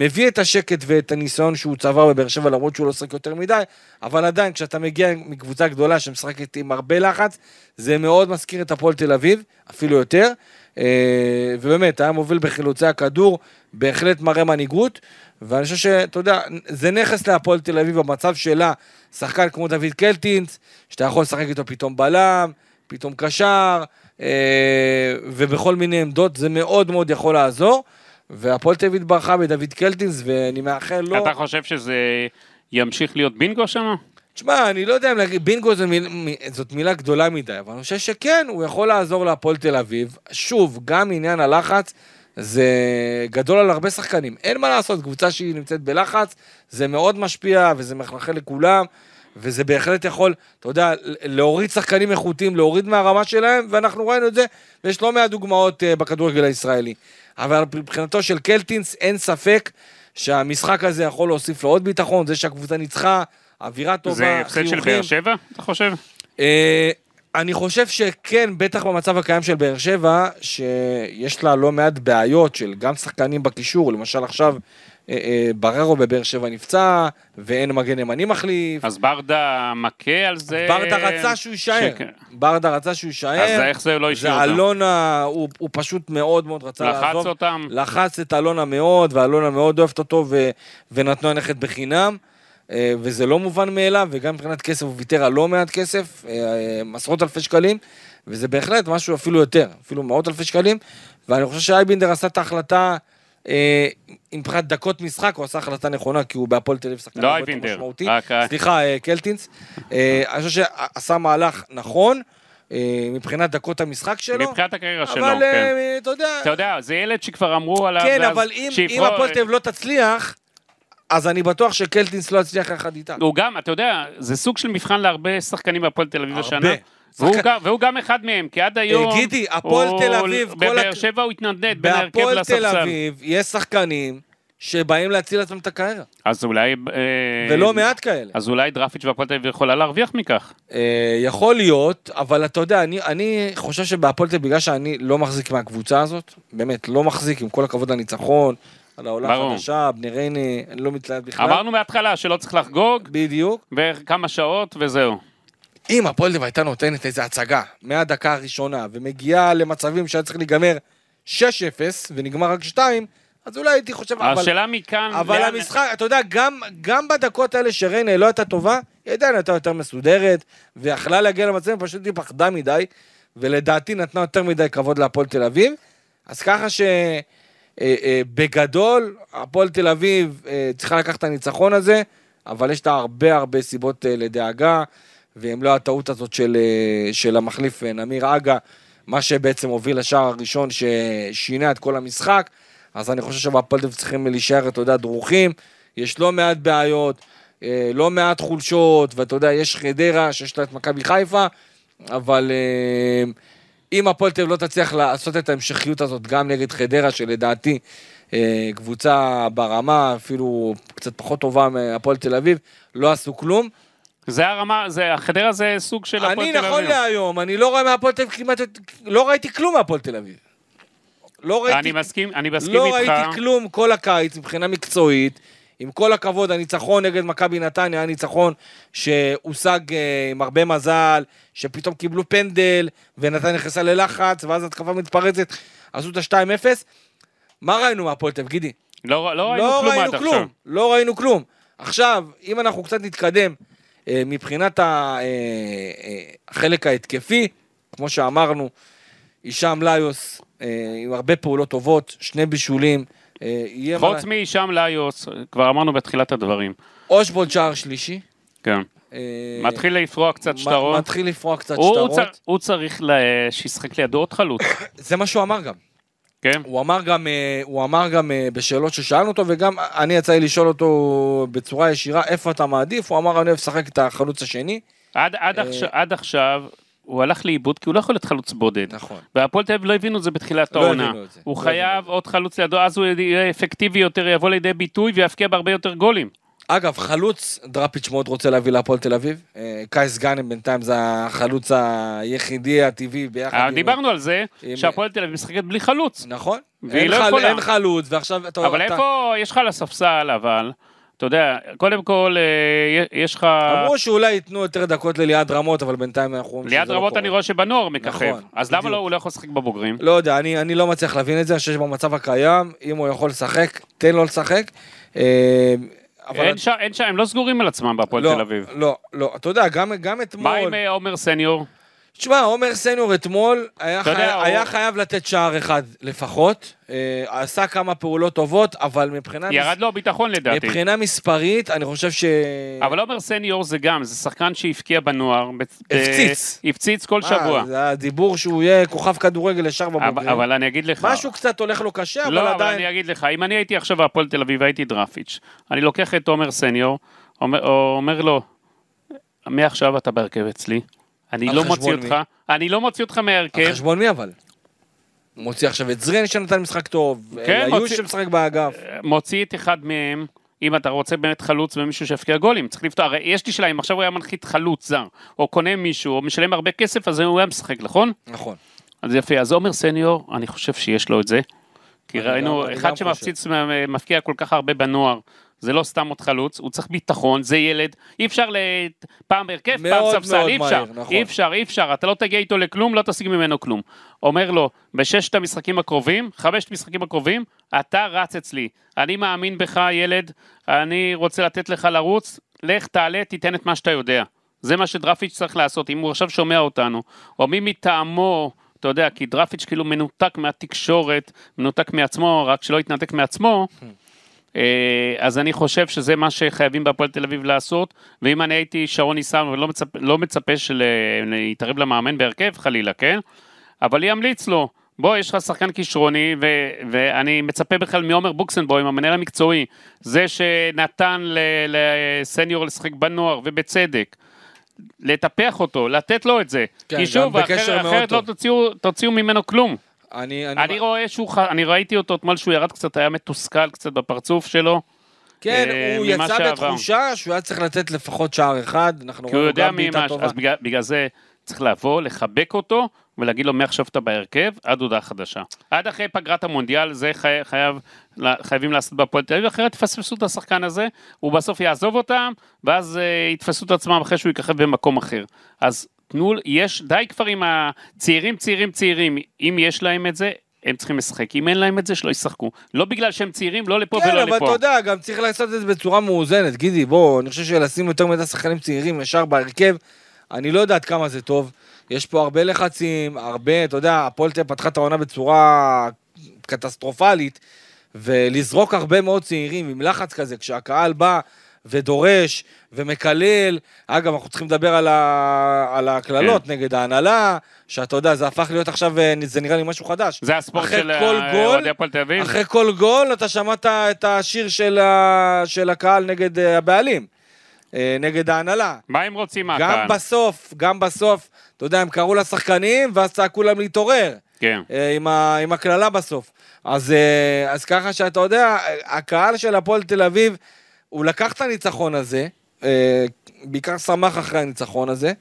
מביא את השקט ואת הניסיון שהוא צבר בבאר שבע למרות שהוא לא שחק יותר מדי, אבל עדיין כשאתה מגיע מקבוצה גדולה שמשחקת עם הרבה לחץ, זה מאוד מזכיר את הפועל תל אביב, אפילו יותר, אה, ובאמת היה מוביל בחילוצי הכדור, בהחלט מראה מנהיגות, ואני חושב שאתה יודע, זה נכס להפועל תל אביב במצב שלה, שחקן כמו דוד קלטינס, שאתה יכול לשחק איתו פתאום בלם, פתאום קשר, אה, ובכל מיני עמדות, זה מאוד מאוד יכול לעזור. והפועל תל אביב ברכה בדוד קלטינס, ואני מאחל לו... אתה חושב שזה ימשיך להיות בינגו שם? תשמע, אני לא יודע אם להגיד, בינגו זו מיל, זאת מילה גדולה מדי, אבל אני חושב שכן, הוא יכול לעזור להפועל תל אביב. שוב, גם עניין הלחץ, זה גדול על הרבה שחקנים. אין מה לעשות, קבוצה שהיא נמצאת בלחץ, זה מאוד משפיע וזה מחלחל לכולם, וזה בהחלט יכול, אתה יודע, להוריד שחקנים איכותיים, להוריד מהרמה שלהם, ואנחנו ראינו את זה, ויש לא מעט דוגמאות אה, בכדורגל הישראלי. אבל מבחינתו של קלטינס, אין ספק שהמשחק הזה יכול להוסיף לו עוד ביטחון, זה שהקבוצה ניצחה, אווירה טובה, זה הפסד של באר שבע, אתה חושב? אה, אני חושב שכן, בטח במצב הקיים של באר שבע, שיש לה לא מעט בעיות של גם שחקנים בקישור, למשל עכשיו בררו בבאר שבע נפצע, ואין מגן ימני מחליף. אז ברדה מכה על זה? ברדה רצה שהוא יישאר. ברדה רצה שהוא יישאר. אז איך זה לא השאיר זה אותו? אלונה, הוא, הוא פשוט מאוד מאוד רצה לחץ לעזוב. אותם? לחץ את אלונה מאוד, ואלונה מאוד אוהבת אותו, ו, ונתנו ללכת בחינם. אה, וזה לא מובן מאליו, וגם מבחינת כסף הוא ויתר על לא מעט כסף, אה, אה, עשרות אלפי שקלים, וזה בהחלט משהו אפילו יותר, אפילו מאות אלפי שקלים, ואני חושב שאייבינדר עשה את ההחלטה, אה, מבחינת דקות משחק, הוא עשה החלטה נכונה, כי הוא בהפועל תל אביב שחקן לא הרבה יותר אייבינדר, משמעותי. רק סליחה, אה, קלטינס. אה, אני חושב שעשה מהלך נכון, אה, מבחינת דקות המשחק שלו, מבחינת הקריירה שלו, אבל כן. אה, אתה יודע, אתה יודע, זה ילד שכבר אמרו עליו, כן, אבל אם, הפועל תל אביב לא תצליח, אז אני בטוח שקלטינס לא יצליח יחד איתה. הוא גם, אתה יודע, זה סוג של מבחן להרבה שחקנים בהפועל תל אביב הרבה. והוא שחקן- גם- והוא גם אחד מהם, כי עד היום... גידי, הפועל תל אביב, בבאר שבע הוא התנדנד בין ההרכב בהפועל תל לספסל. אביב יש שחקנים שבאים להציל לעצמם את הקריירה, אז אולי... אה, ולא מעט כאלה. אז אולי דרפיץ' והפועל תל אביב יכולה להרוויח מכך. אה, יכול להיות, אבל אתה יודע, אני, אני חושב שבהפועל תל אביב, בגלל שאני לא מחזיק מהקבוצה הזאת, באמת, לא מחזיק, עם כל הכבוד לניצחון, על העולה. החדשה, בני ריינה, אני לא מתלהב בכלל. אמרנו מההתחלה שלא צריך לחגוג, בדיוק. וכמה שעות וזהו. אם הפועל אביב הייתה נותנת איזה הצגה מהדקה הראשונה ומגיעה למצבים שהיה צריך להיגמר 6-0 ונגמר רק 2, אז אולי הייתי חושב, אבל, השאלה מכאן... אבל לאן- המשחק, אתה יודע, גם, גם בדקות האלה שריינה לא הייתה טובה, היא עדיין הייתה יותר מסודרת, ויכלה להגיע למצבים, פשוט היא פחדה מדי, ולדעתי נתנה יותר מדי כבוד להפועל תל אביב. אז ככה שבגדול, הפועל תל אביב אה, צריכה לקחת את הניצחון הזה, אבל יש לה הרבה הרבה סיבות אה, לדאגה, ואם לא הטעות הזאת של, אה, של המחליף אה, נמיר אגה, מה שבעצם הוביל לשער הראשון ששינה את כל המשחק, אז אני חושב שבהפועל תל צריכים להישאר, אתה יודע, דרוכים, יש לא מעט בעיות, אה, לא מעט חולשות, ואתה יודע, יש חדרה שיש לה את מכבי חיפה, אבל אם הפועל תל אביב לא תצליח לעשות את ההמשכיות הזאת גם נגד חדרה, שלדעתי קבוצה ברמה, אפילו קצת פחות טובה מהפועל תל אביב, לא עשו כלום. זה הרמה, זה, החדרה זה סוג של הפועל אני תל אביב. נכון להיום, אני לא רואה מהפועל תל אביב כמעט, לא ראיתי כלום מהפועל תל אביב. לא ראיתי אני מסכים, אני מסכים לא איתך. ראיתי כלום כל הקיץ מבחינה מקצועית. עם כל הכבוד, הניצחון נגד מכבי נתניה היה ניצחון שהושג אה, עם הרבה מזל, שפתאום קיבלו פנדל, ונתניה נכנסה ללחץ, ואז התקפה מתפרצת, עשו את ה-2-0. מה ראינו מהפועל תל אביב, גידי? לא, לא ראינו לא כלום ראינו עד כלום, עכשיו. לא ראינו כלום. עכשיו, אם אנחנו קצת נתקדם מבחינת ה- אה, אה, החלק ההתקפי, כמו שאמרנו, הישאם ליוס אה, עם הרבה פעולות טובות, שני בישולים, אה. חוץ מהישאם ליוס, כבר אמרנו בתחילת הדברים. אושבולד שער שלישי. כן. אה, מתחיל לפרוע קצת שטרות. מתחיל לפרוע קצת שטרות. הוא צריך שישחק לידו עוד חלוץ. <coughs> זה מה שהוא אמר גם. כן? הוא אמר גם, אה, הוא אמר גם אה, בשאלות ששאלנו אותו, וגם אני יצא לי לשאול אותו בצורה ישירה, איפה אתה מעדיף? הוא אמר, אני אוהב לשחק את החלוץ השני. עד, עד, אה, עכשיו, עד עכשיו הוא הלך לאיבוד כי הוא לא יכול להיות חלוץ בודד. נכון. והפועל תל אביב לא הבינו את זה בתחילת לא העונה. הוא לא חייב עוד חלוץ לידו, אז הוא יהיה אפקטיבי יותר, יבוא לידי ביטוי ויבקיע בהרבה יותר גולים. אגב, חלוץ, דראפיץ' מאוד רוצה להביא להפועל תל אביב. אה, קייס גאנם בינתיים זה החלוץ היחידי הטבעי ביחד אה. דיברנו על זה שהפועל תל אביב משחקת בלי חלוץ. נכון. והיא אין לא יכולה. אין חלוץ, ועכשיו אתה... אבל איפה, יש לך על הספסל, אבל, אתה יודע, קודם כל, אה, יש לך... אמרו שאולי ייתנו יותר דקות לליעד רמות, אבל בינתיים אנחנו רואים שזה לא רמות קורה. אני רואה שבנוער מככב. נכון, אז למה. לא, הוא לא יכול לשחק בבוגרים? לא יודע, אני, אני לא מצליח להבין את זה, אני חושב שבמצב הקיים, אם הוא יכול לשחק, תן לו לשחק. אבל... אין שם, הם לא סגורים על עצמם בהפועל לא, תל אביב. לא, לא, אתה יודע, גם, גם מה אתמול... עם אה, עומר סניור? תשמע, עומר סניור אתמול היה, אתה יודע, חי... הוא- היה חייב לתת שער אחד לפחות. אה, עשה כמה פעולות טובות, אבל מבחינה, ירד לו ביטחון לדעתי. מבחינה מספרית, אני חושב ש... אבל עומר סניור זה גם, זה שחקן שהבקיע בנוער. הפציץ. ב- הפציץ כל שבוע. אה, זה הדיבור שהוא יהיה כוכב כדורגל ישר אבל, בבוגרים. אבל אני אגיד לך... משהו קצת הולך לו קשה, אבל לא, אבל עדיין... אני אגיד לך, אם אני הייתי עכשיו בהפועל תל אביב והייתי דרפיץ', אני לוקח את עומר סניור, אומר, אומר לו, מעכשיו אתה בהרכב אצלי, אני על לא מוציא? אותך, אני לא מוציא אותך על מהרכב, חשבון מי אבל? הוא מוציא עכשיו את זרין שנתן משחק טוב, כן, היו שמשחק באגף. מוציא את אחד מהם, אם אתה רוצה באמת חלוץ ומישהו שיפקיע גולים, צריך לפתור, הרי יש לי שאלה, אם עכשיו הוא היה מנחית חלוץ זר, או קונה מישהו, או משלם הרבה כסף, אז הוא היה משחק, נכון? נכון. אז יפה, אז עומר סניור, אני חושב שיש לו את זה. כי ראינו, אחד שמפציץ, מפקיע כל כך הרבה בנוער, זה לא סתם עוד חלוץ, הוא צריך ביטחון, זה ילד, אי אפשר ל... פעם בהרכב, פעם ספסל, אי אפשר, נכון. אי אפשר, אי אפשר, אתה לא תגיע איתו לכלום, לא תשיג ממנו כלום. אומר לו, בששת המשחקים הקרובים, חמשת המשחקים הקרובים, אתה רץ אצלי. אני מאמין בך, ילד, אני רוצה לתת לך לרוץ, לך תעלה, תיתן את מה שאתה יודע. זה מה שדרפיץ' צריך לעשות, אם הוא עכשיו שומע אותנו, או מי מטעמו, אתה יודע, כי דרפיץ' כאילו מנותק מהתקשורת, מנותק מעצמו, רק שלא יתנתק מעצמו, אה, אז אני חושב שזה מה שחייבים בהפועל תל אביב לעשות, ואם אני הייתי שרון ניסן ולא מצפה, לא מצפה של- להתערב למאמן בהרכב חלילה, כן? אבל אני אמליץ לו, בוא, יש לך שחקן כישרוני, ו- ואני מצפה בכלל מעומר בוקסנבוים, המנהל המקצועי, זה שנתן ל- לסניור לשחק בנוער, ובצדק. לטפח אותו, לתת לו את זה. כן, כי גם שוב, בקשר אחרת, לא. תוציאו, תוציאו ממנו כלום. אני... אני רואה שהוא, ח- אני ראיתי אותו אתמול שהוא ירד קצת, היה מתוסכל קצת בפרצוף שלו. כן, אה, הוא יצא שעבר. בתחושה שהוא היה צריך לתת לפחות שער אחד, אנחנו רואים גם בעיטה טובה. אז בגלל, בגלל זה צריך לבוא, לחבק אותו, ולהגיד לו מעכשיו אתה בהרכב, עד הודעה חדשה. עד אחרי פגרת המונדיאל, זה חי, חייב, חייבים לעשות בהפועל תל אביב, אחרת תפספסו את השחקן הזה, הוא בסוף יעזוב אותם, ואז uh, יתפסו את עצמם אחרי שהוא יככב במקום אחר. אז תנו, יש, די כבר עם הצעירים, צעירים, צעירים, אם יש להם את זה, הם צריכים לשחק, אם אין להם את זה, שלא ישחקו. לא בגלל שהם צעירים, לא לפה כן, ולא אבל לפה. אתה יודע, גם צריך לעשות את זה בצורה מאוזנת. גידי, בוא, אני חושב שלשים יותר מדי שחקנים צעירים ישר בהרכב, אני לא יודע עד כמה זה טוב. יש פה הרבה לחצים, הרבה, אתה יודע, הפועל תל פתחה את העונה בצורה קטסטרופלית, ולזרוק הרבה מאוד צעירים עם לחץ כזה, כשהקהל בא ודורש ומקלל, אגב, אנחנו צריכים לדבר על, ה... על הקללות כן. נגד ההנהלה, שאתה יודע, זה הפך להיות עכשיו, אה, זה נראה לי משהו חדש. זה הספורט של אה, גול, אוהדי הפועל תל אביב. אחרי כל גול אתה שמעת את השיר של, ה... של הקהל נגד אה, הבעלים, אה, נגד ההנהלה. מה הם רוצים גם מהקהל? בסוף, גם בסוף, אתה יודע, הם קראו לשחקנים ואז צעקו להם להתעורר. כן. אה, עם, הקללה בסוף. אז, אה, אז ככה שאתה יודע, הקהל של הפועל תל אביב, הוא לקח את הניצחון הזה, אה, בעיקר שמח אחרי הניצחון הזה,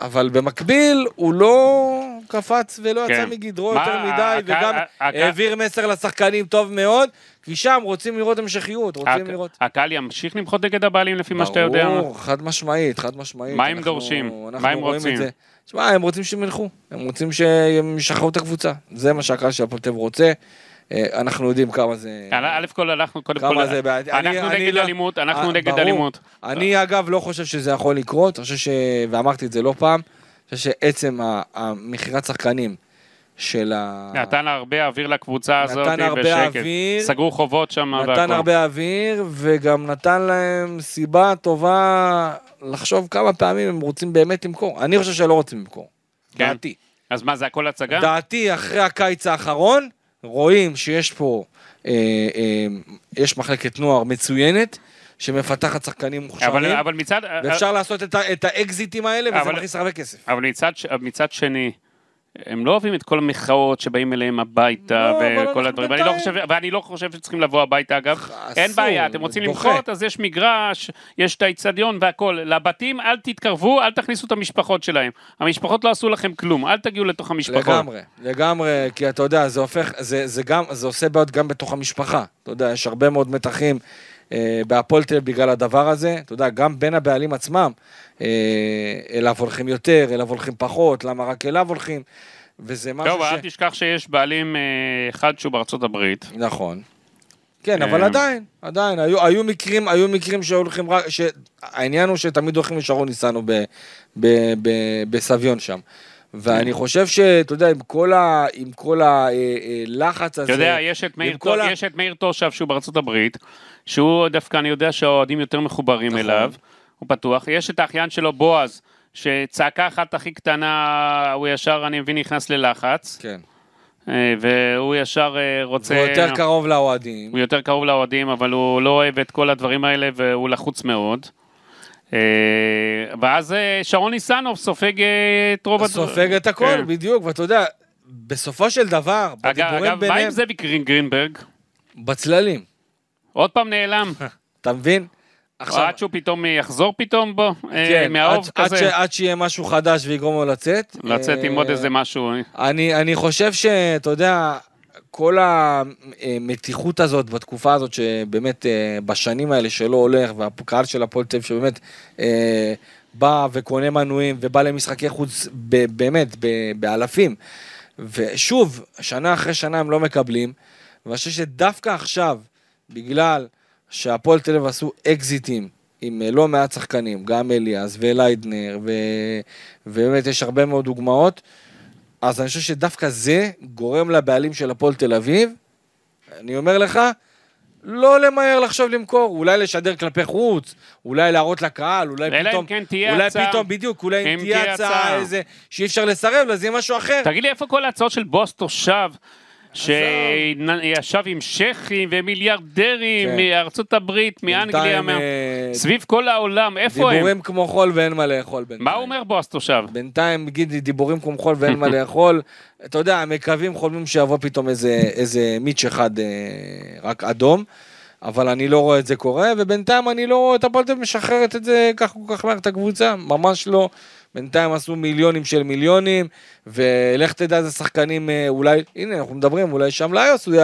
אבל במקביל הוא לא קפץ ולא יצא כן. מגדרו מה, יותר מדי, הקהל- וגם הקהל- העביר מסר לשחקנים טוב מאוד, כי שם רוצים לראות המשכיות, רוצים הק- לראות... הקהל ימשיך למחות נגד הבעלים לפי מה שאתה יודע? ברור, חד משמעית, חד משמעית. מה הם אנחנו- דורשים? אנחנו מה הם רוצים? תשמע, הם רוצים שהם ילכו, הם רוצים שהם ישחררו את הקבוצה. זה מה שהקהל של אביב רוצה. אה, אנחנו יודעים כמה זה... א' כל אנחנו קודם כמה כל, זה בעייתי. אנחנו נגד לא- אלימות, אנחנו אה, נגד. אלימות. אני אגב לא חושב שזה יכול לקרות, אני חושב ש... ואמרתי את זה לא פעם, אני חושב שעצם המכירת שחקנים של ה... נתן הרבה אוויר לקבוצה הזאת נתן הרבה בשקט. אוויר. סגרו חובות שם נתן והכל. הרבה אוויר, וגם נתן להם סיבה טובה לחשוב כמה פעמים הם רוצים באמת למכור. אני חושב שלא רוצים למכור. כן. דעתי. אז מה, זה הכל הצגה? דעתי, אחרי הקיץ האחרון, רואים שיש פה, אה, אה, יש מחלקת נוער מצוינת, שמפתחת שחקנים מוכשרים, אבל, אבל מצד... ואפשר לעשות את, ה- את האקזיטים האלה, וזה אבל- מכניס הרבה כסף. אבל מצד, מצד שני, הם לא אוהבים את כל המחאות שבאים אליהם הביתה לא, וכל הדברים. אני לא חושב, ואני לא חושב שצריכים לבוא הביתה אגב. אין אסור, בעיה, אתם רוצים. למחות, אז יש מגרש, יש את האיצטדיון והכל. לבתים אל תתקרבו, אל תכניסו את המשפחות שלהם. המשפחות לא עשו לכם כלום, אל תגיעו לתוך המשפחות. לגמרי, לגמרי, כי אתה יודע, זה הופך, זה, זה גם, זה עושה בעיות גם בתוך המשפחה. אתה יודע, יש הרבה מאוד מתחים אה, בהפועל תל אביב בגלל הדבר הזה. אתה יודע, גם בין הבעלים עצמם, אה, אליו הולכים יותר, אליו הולכים פחות, למה רק אליו הולכים, וזה משהו טוב, ש... אל תשכח שיש בעלים אה, אחד שהוא בארצות הברית. נכון. כן, אה. אבל עדיין, עדיין, היו, היו מקרים, היו מקרים שהולכים רק, שהעניין הוא שתמיד הולכים לשרון ניסנו בסביון שם. ואני חושב שאתה יודע, עם כל, ה, עם כל הלחץ הזה, אתה יודע, יש את מאיר טו- ה- יש את מאיר תושב שהוא בארצות הברית, שהוא דווקא, אני יודע שהאוהדים יותר מחוברים נכון. אליו, הוא פתוח. יש את האחיין שלו, בועז, שצעקה אחת הכי קטנה, הוא ישר, אני מבין, נכנס ללחץ, כן. אה, והוא ישר אה, רוצה... הוא יותר קרוב לאוהדים. הוא יותר קרוב לאוהדים, אבל הוא לא אוהב את כל הדברים האלה, והוא לחוץ מאוד. אה, ואז אה, שרון ניסנוב סופג אה, את רוב הדברים. סופג את הכל, כן. בדיוק, ואתה יודע, בסופו של דבר, בדיבורים אגב, מה עם ביניהם, זאביק גרין- גרינברג? בצללים, עוד פעם נעלם. <laughs> אתה מבין? עכשיו, עד שהוא פתאום יחזור פתאום בו, כן, מהאוב עד, עד, ש, כזה. עד שיהיה משהו חדש ויגרום לו לצאת. לצאת עם עוד איזה משהו. אני, אני חושב שאתה יודע, כל המתיחות הזאת בתקופה הזאת, שבאמת אה, בשנים האלה שלא הולך, והקהל של הפועל תל אביב שבאמת אה, בא וקונה מנויים ובא למשחקי חוץ באמת באלפים. ושוב, שנה אחרי שנה הם לא מקבלים, ואני חושב שדווקא עכשיו, בגלל שהפועל תל אביב עשו אקזיטים עם אה, לא מעט שחקנים, גם אליאס וליידנר. ובאמת יש הרבה מאוד דוגמאות, אז אני חושב שדווקא זה גורם לבעלים של הפועל תל אביב, אני אומר לך, לא למהר לחשוב למכור, אולי לשדר כלפי חוץ, אולי להראות לקהל, אולי אלא אם פתאום, כן תהיה אולי הצעה. פתאום, בדיוק, אולי אם תהיה הצעה הצעה. איזה, שאי אפשר לסרב לה, זה יהיה משהו אחר. תגיד לי, איפה כל ההצעות של בוס תושב? שישב עם שייחים ומיליארדרים כן. מארצות הברית, מאנגליה, מה- אה, סביב כל העולם, איפה הם? דיבורים כמו חול ואין מה לאכול בינתיים. מה הוא אומר בוס תושב? בינתיים, גידי, דיבורים כמו חול ואין מה <laughs> לאכול. אתה יודע, מקווים, חולמים שיבוא פתאום איזה, איזה מיץ' אחד אה, רק אדום. אבל אני לא רואה את זה קורה, ובינתיים אני לא רואה את הפועל משחררת את זה כך כל כך מהר את הקבוצה, ממש לא. בינתיים עשו מיליונים של מיליונים, ולך תדע איזה שחקנים, אה, אולי, הנה אנחנו מדברים, אולי שם לאיוס הוא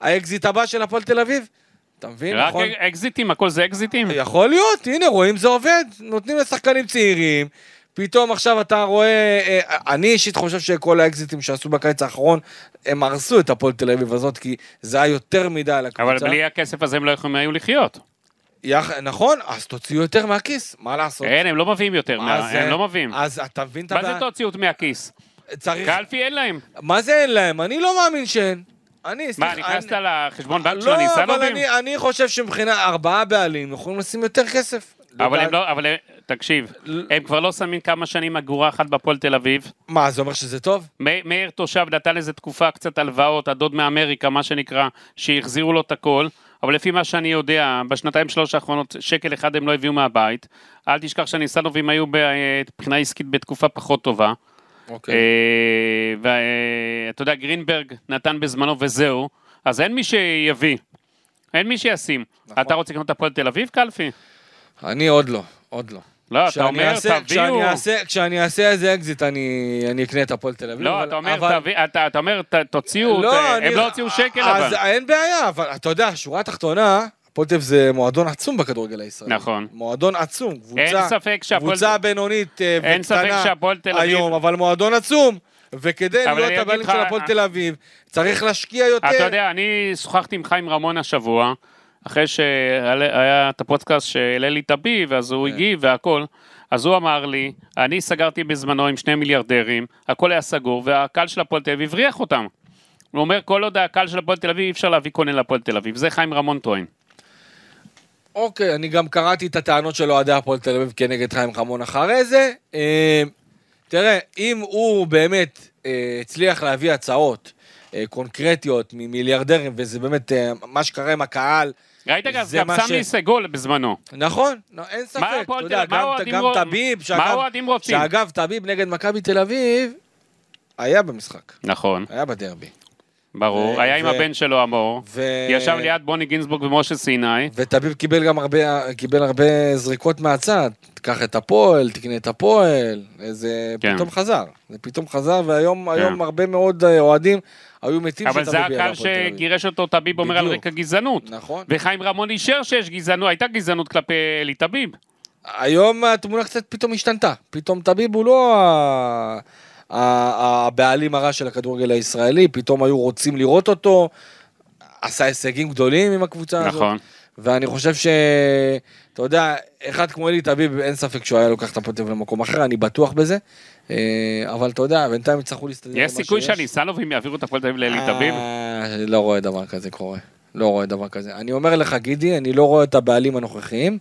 האקזיט הבא של הפועל תל אביב. אתה מבין, רק נכון? אקזיטים, הכל זה אקזיטים? יכול להיות, הנה רואים זה עובד, נותנים לשחקנים צעירים, פתאום עכשיו אתה רואה, אה, אני אישית חושב שכל האקזיטים שעשו בקיץ האחרון, הם הרסו את הפועל תל אביב הזאת, כי זה היה יותר מדי לקבוצה. אבל בלי הכסף הזה הם לא יכולים היו לחיות. יח... נכון, אז תוציאו יותר מהכיס, מה לעשות? אין, הם לא מביאים יותר, מה- אז, הם אה, לא מביאים. אז אתה מבין את מה זה הבעיה? תוציאו מהכיס? צריך... קלפי אין להם. מה זה אין להם? אני לא מאמין שאין. אני, מה, סליחה, נכנסת אני- לחשבון בנק של לא, אבל הניסנובים? אני, אני חושב שמבחינה ארבעה בעלים יכולים לשים יותר כסף. אבל הם לא, אבל הם- תקשיב, הם כבר לא שמים כמה שנים אגורה אחת בהפועל תל אביב. מה, זה אומר שזה טוב? מאיר תושב נתן איזה תקופה קצת הלוואות, הדוד מאמריקה, מה שנקרא, שהחזירו לו את הכל, אבל לפי מה שאני יודע, בשנתיים שלוש האחרונות, שקל אחד הם לא הביאו מהבית. אל תשכח שהניסנובים היו מבחינה עסקית בתקופה פחות טובה. אוקיי. ואתה יודע, גרינברג נתן בזמנו וזהו, אז אין מי שיביא. אין מי שישים. נכון. אתה רוצה לקנות את הפועל תל אביב, קלפי? אני עוד לא, עוד לא. לא, אתה אומר, אעשה- תביאו... כשאני אעשה- כשאני אעשה איזה אקזיט, אני אני אקנה את הפועל תל אביב. לא, אבל- אתה אומר, אבל- תביא- אתה אתה אומר, ת- תוציאו, ת- אני- הם לא הוציאו שקל אז אבל. אין בעיה, אבל אתה יודע, שורה תחתונה, הפועל תל אביב זה מועדון עצום בכדורגל הישראלי. נכון. מועדון עצום, אין קבוצה, ספק שהפועל... קבוצה בינונית אה, אין ספק וקטנה היום, אבל מועדון עצום. וכדי להיות הבעלים של הפועל תל אביב, צריך להשקיע יותר. אתה יודע, אני שוחחתי עם חיים רמון השבוע, אחרי שהיה את הפודקאסט שהעלה לי את הבי, ואז הוא כן. הגיב והכל, אז הוא אמר לי, אני סגרתי בזמנו עם שני מיליארדרים, הכל היה סגור, והקהל של הפועל תל אביב הבריח אותם. הוא אומר, כל עוד הקהל של הפועל תל אביב, אי אפשר להביא קונה להפועל תל אביב. זה חיים רמון טוען. אוקיי, אני גם קראתי את הטענות של אוהדי הפועל תל אביב כנגד חיים חמון אחרי זה. אה, תראה, אם הוא באמת אה, הצליח להביא הצעות אה, קונקרטיות ממיליארדרים, וזה באמת מה שקרה עם הקהל, ראית גם, סמי סגול בזמנו. נכון, לא, אין ספק, אתה הפועל יודע, מה גם, האוהדים גם רוצ- טביב, מה שאגב, האוהדים רוצים? שאגב, טביב נגד מכבי תל אביב, היה במשחק, נכון, היה בדרבי. ברור. ו- היה עם הבן שלו, המור. ו... ישב ליד בוני גינזבורג ומשה סיני. וטביב קיבל גם הרבה, קיבל הרבה זריקות מהצד. תקח את הפועל, תקנה את הפועל, זה כן. פתאום חזר. זה פתאום חזר, והיום היום הרבה מאוד אה, אוהדים היו מתים אבל זה הקהל. שגירש אותו, טביב אומר על. רקע גזענות. נכון. וחיים רמון אישר שיש גזענות, הייתה גזענות כלפי אלי טביב. היום התמונה קצת פתאום השתנתה. פתאום טביב הוא לא הבעלים הרע של הכדורגל הישראלי, פתאום היו רוצים לראות אותו, עשה הישגים גדולים עם הקבוצה הזאת. נכון. ואני חושב ש... אתה יודע, אחד כמו אלי טביב, אין ספק שהוא היה לוקח את אביב למקום אחר, אני בטוח בזה. אה, אבל אתה יודע, בינתיים יצטרכו להסתדר עם מה יש סיכוי שיש. שהניסנובים יעבירו את הפועל תל אביב לאלי אה, טביב? לא רואה דבר כזה קורה. לא רואה דבר כזה. אני אומר לך, גידי, אני לא רואה את הבעלים הנוכחיים.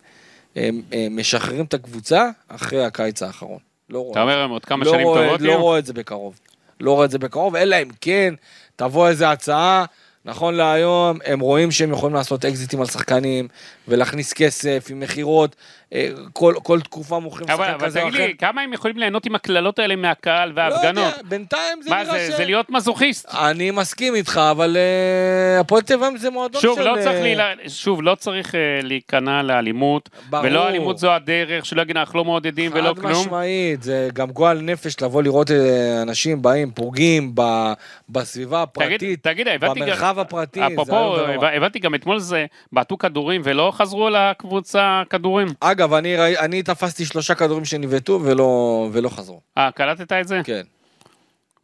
משחררים את הקבוצה אחרי הקיץ האחרון. לא רואה. אתה אומר עוד כמה לא שנים רואה, טובות לא יהיו? רואה את זה בקרוב. לא רואה את זה בקרוב, אלא אם כן תבוא איזה הצעה, נכון להיום, הם רואים שהם יכולים לעשות אקזיטים על שחקנים, ולהכניס כסף עם מכירות, אה, כל, כל תקופה מוכרים אבל שחקן אבל כזה או תגיד אחר. לי, כמה הם יכולים ליהנות עם הקללות האלה מהקהל לא וההפגנות? יודע, בינתיים זה מה נראה זה, ש... זה להיות מזוכיסט. אני מסכים איתך, אבל אה, הפועל תל אביב זה מועדון שוב, של... לא צריך, אה, להילה- שוב, לא צריך להיכנע לאלימות, ברור. ולא אלימות זו הדרך, שלא יגיד אנחנו לא מעודדים ולא חד כלום. משמעית, זה גם גועל נפש לבוא לראות אנשים באים, פוגעים ב- בסביבה תגיד, הפרטית, תגיד, גם... במרחב הפרטי, זה אפרופו, הבנתי גם אתמול זה, בעטו כדורים ולא חזרו לקבוצה כדורים. אגב, אני, אני תפסתי שלושה כדורים שניבטו ולא, ולא חזרו. אה, קלטת את זה? כן.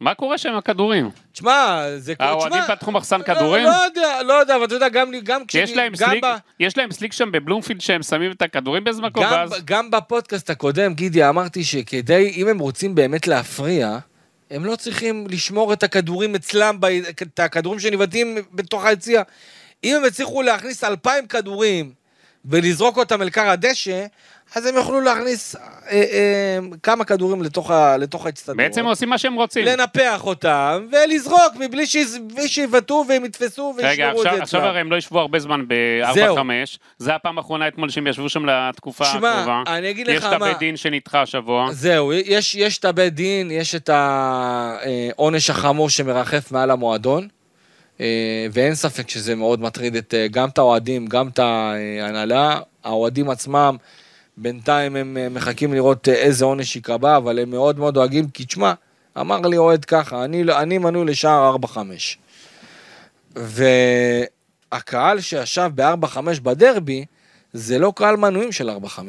מה קורה שם עם הכדורים? תשמע, זה... האוהדים תשמע, פתחו מחסן לא- כדורים? לא יודע, לא יודע, אבל אתה יודע, גם, כי יש להם גם סליק, ב- יש להם סליק שם בבלומפילד שהם שמים את הכדורים באיזה מקום, גם, ואז... גם בפודקאסט הקודם, גידי, אמרתי שכדי, אם הם רוצים באמת להפריע, הם לא צריכים לשמור את הכדורים אצלם, את הכדורים שניבטים בתוך היציע. אם הם הצליחו להכניס אלפיים כדורים ולזרוק אותם אל כר הדשא, אז הם יוכלו להכניס אה, אה, כמה כדורים לתוך, ה- לתוך האצטדיון. בעצם עושים מה שהם רוצים. לנפח אותם ולזרוק מבלי שיבטאו והם יתפסו וישמרו את עכשיו, זה עכשיו אצלם. הרי הם לא ישבו הרבה זמן זהו. ב-4-5, זה הפעם האחרונה אתמול שהם ישבו שם לתקופה שמע, הקרובה. אני אגיד יש לך את מה- הבית דין שנדחה השבוע. זהו, יש, יש את הבית דין, יש את העונש החמור שמרחף מעל המועדון, אה, ואין ספק שזה מאוד מטריד את, אה, גם את האוהדים, גם את ההנהלה. האוהדים עצמם, בינתיים הם אה, מחכים לראות אה, איזה עונש ייקבע, אבל הם מאוד מאוד דואגים, כי תשמע, אמר לי אוהד ככה, אני, לא- אני מנוי לשער 4-5. והקהל שישב ב-4-5 בדרבי, זה לא קהל מנויים של 4-5.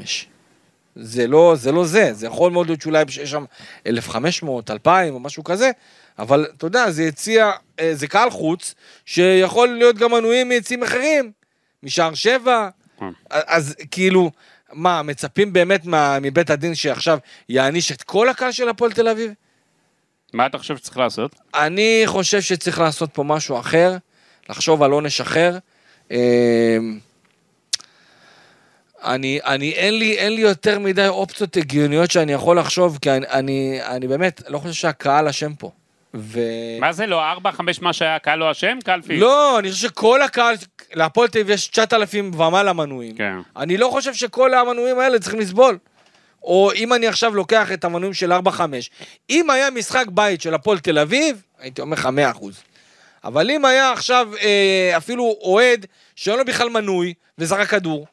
זה לא זה, לא זה, זה יכול מאוד להיות שאולי יש שם 1,500, 2,000 או משהו כזה, אבל אתה יודע, זה יציע, אה, זה קהל חוץ, שיכול להיות גם מנויים מיציעים אחרים, משער שבע, כן. אז כאילו, מה, מצפים באמת מה, מבית הדין שעכשיו יעניש את כל הקהל של הפועל תל אביב? מה אתה חושב שצריך לעשות? אני חושב שצריך לעשות פה משהו אחר, לחשוב על עונש אחר. אמ, אני, אני, אין לי, אין לי יותר מדי אופציות הגיוניות שאני יכול לחשוב, כי אני, אני, אני באמת לא חושב שהקהל אשם פה. ו... מה זה לא 4-5 מה שהיה, קהל לא אשם? קלפי. לא, אני חושב שכל הקהל, להפועל תל אביב יש 9,000 ומעלה מנויים. כן. אני לא חושב שכל המנויים האלה צריכים לסבול. או אם אני עכשיו לוקח את המנויים של 4-5, אם היה משחק בית של הפועל תל אביב, הייתי אומר לך 100%. אבל אם היה עכשיו אה, אפילו אוהד שאין לו בכלל מנוי וזרק כדור,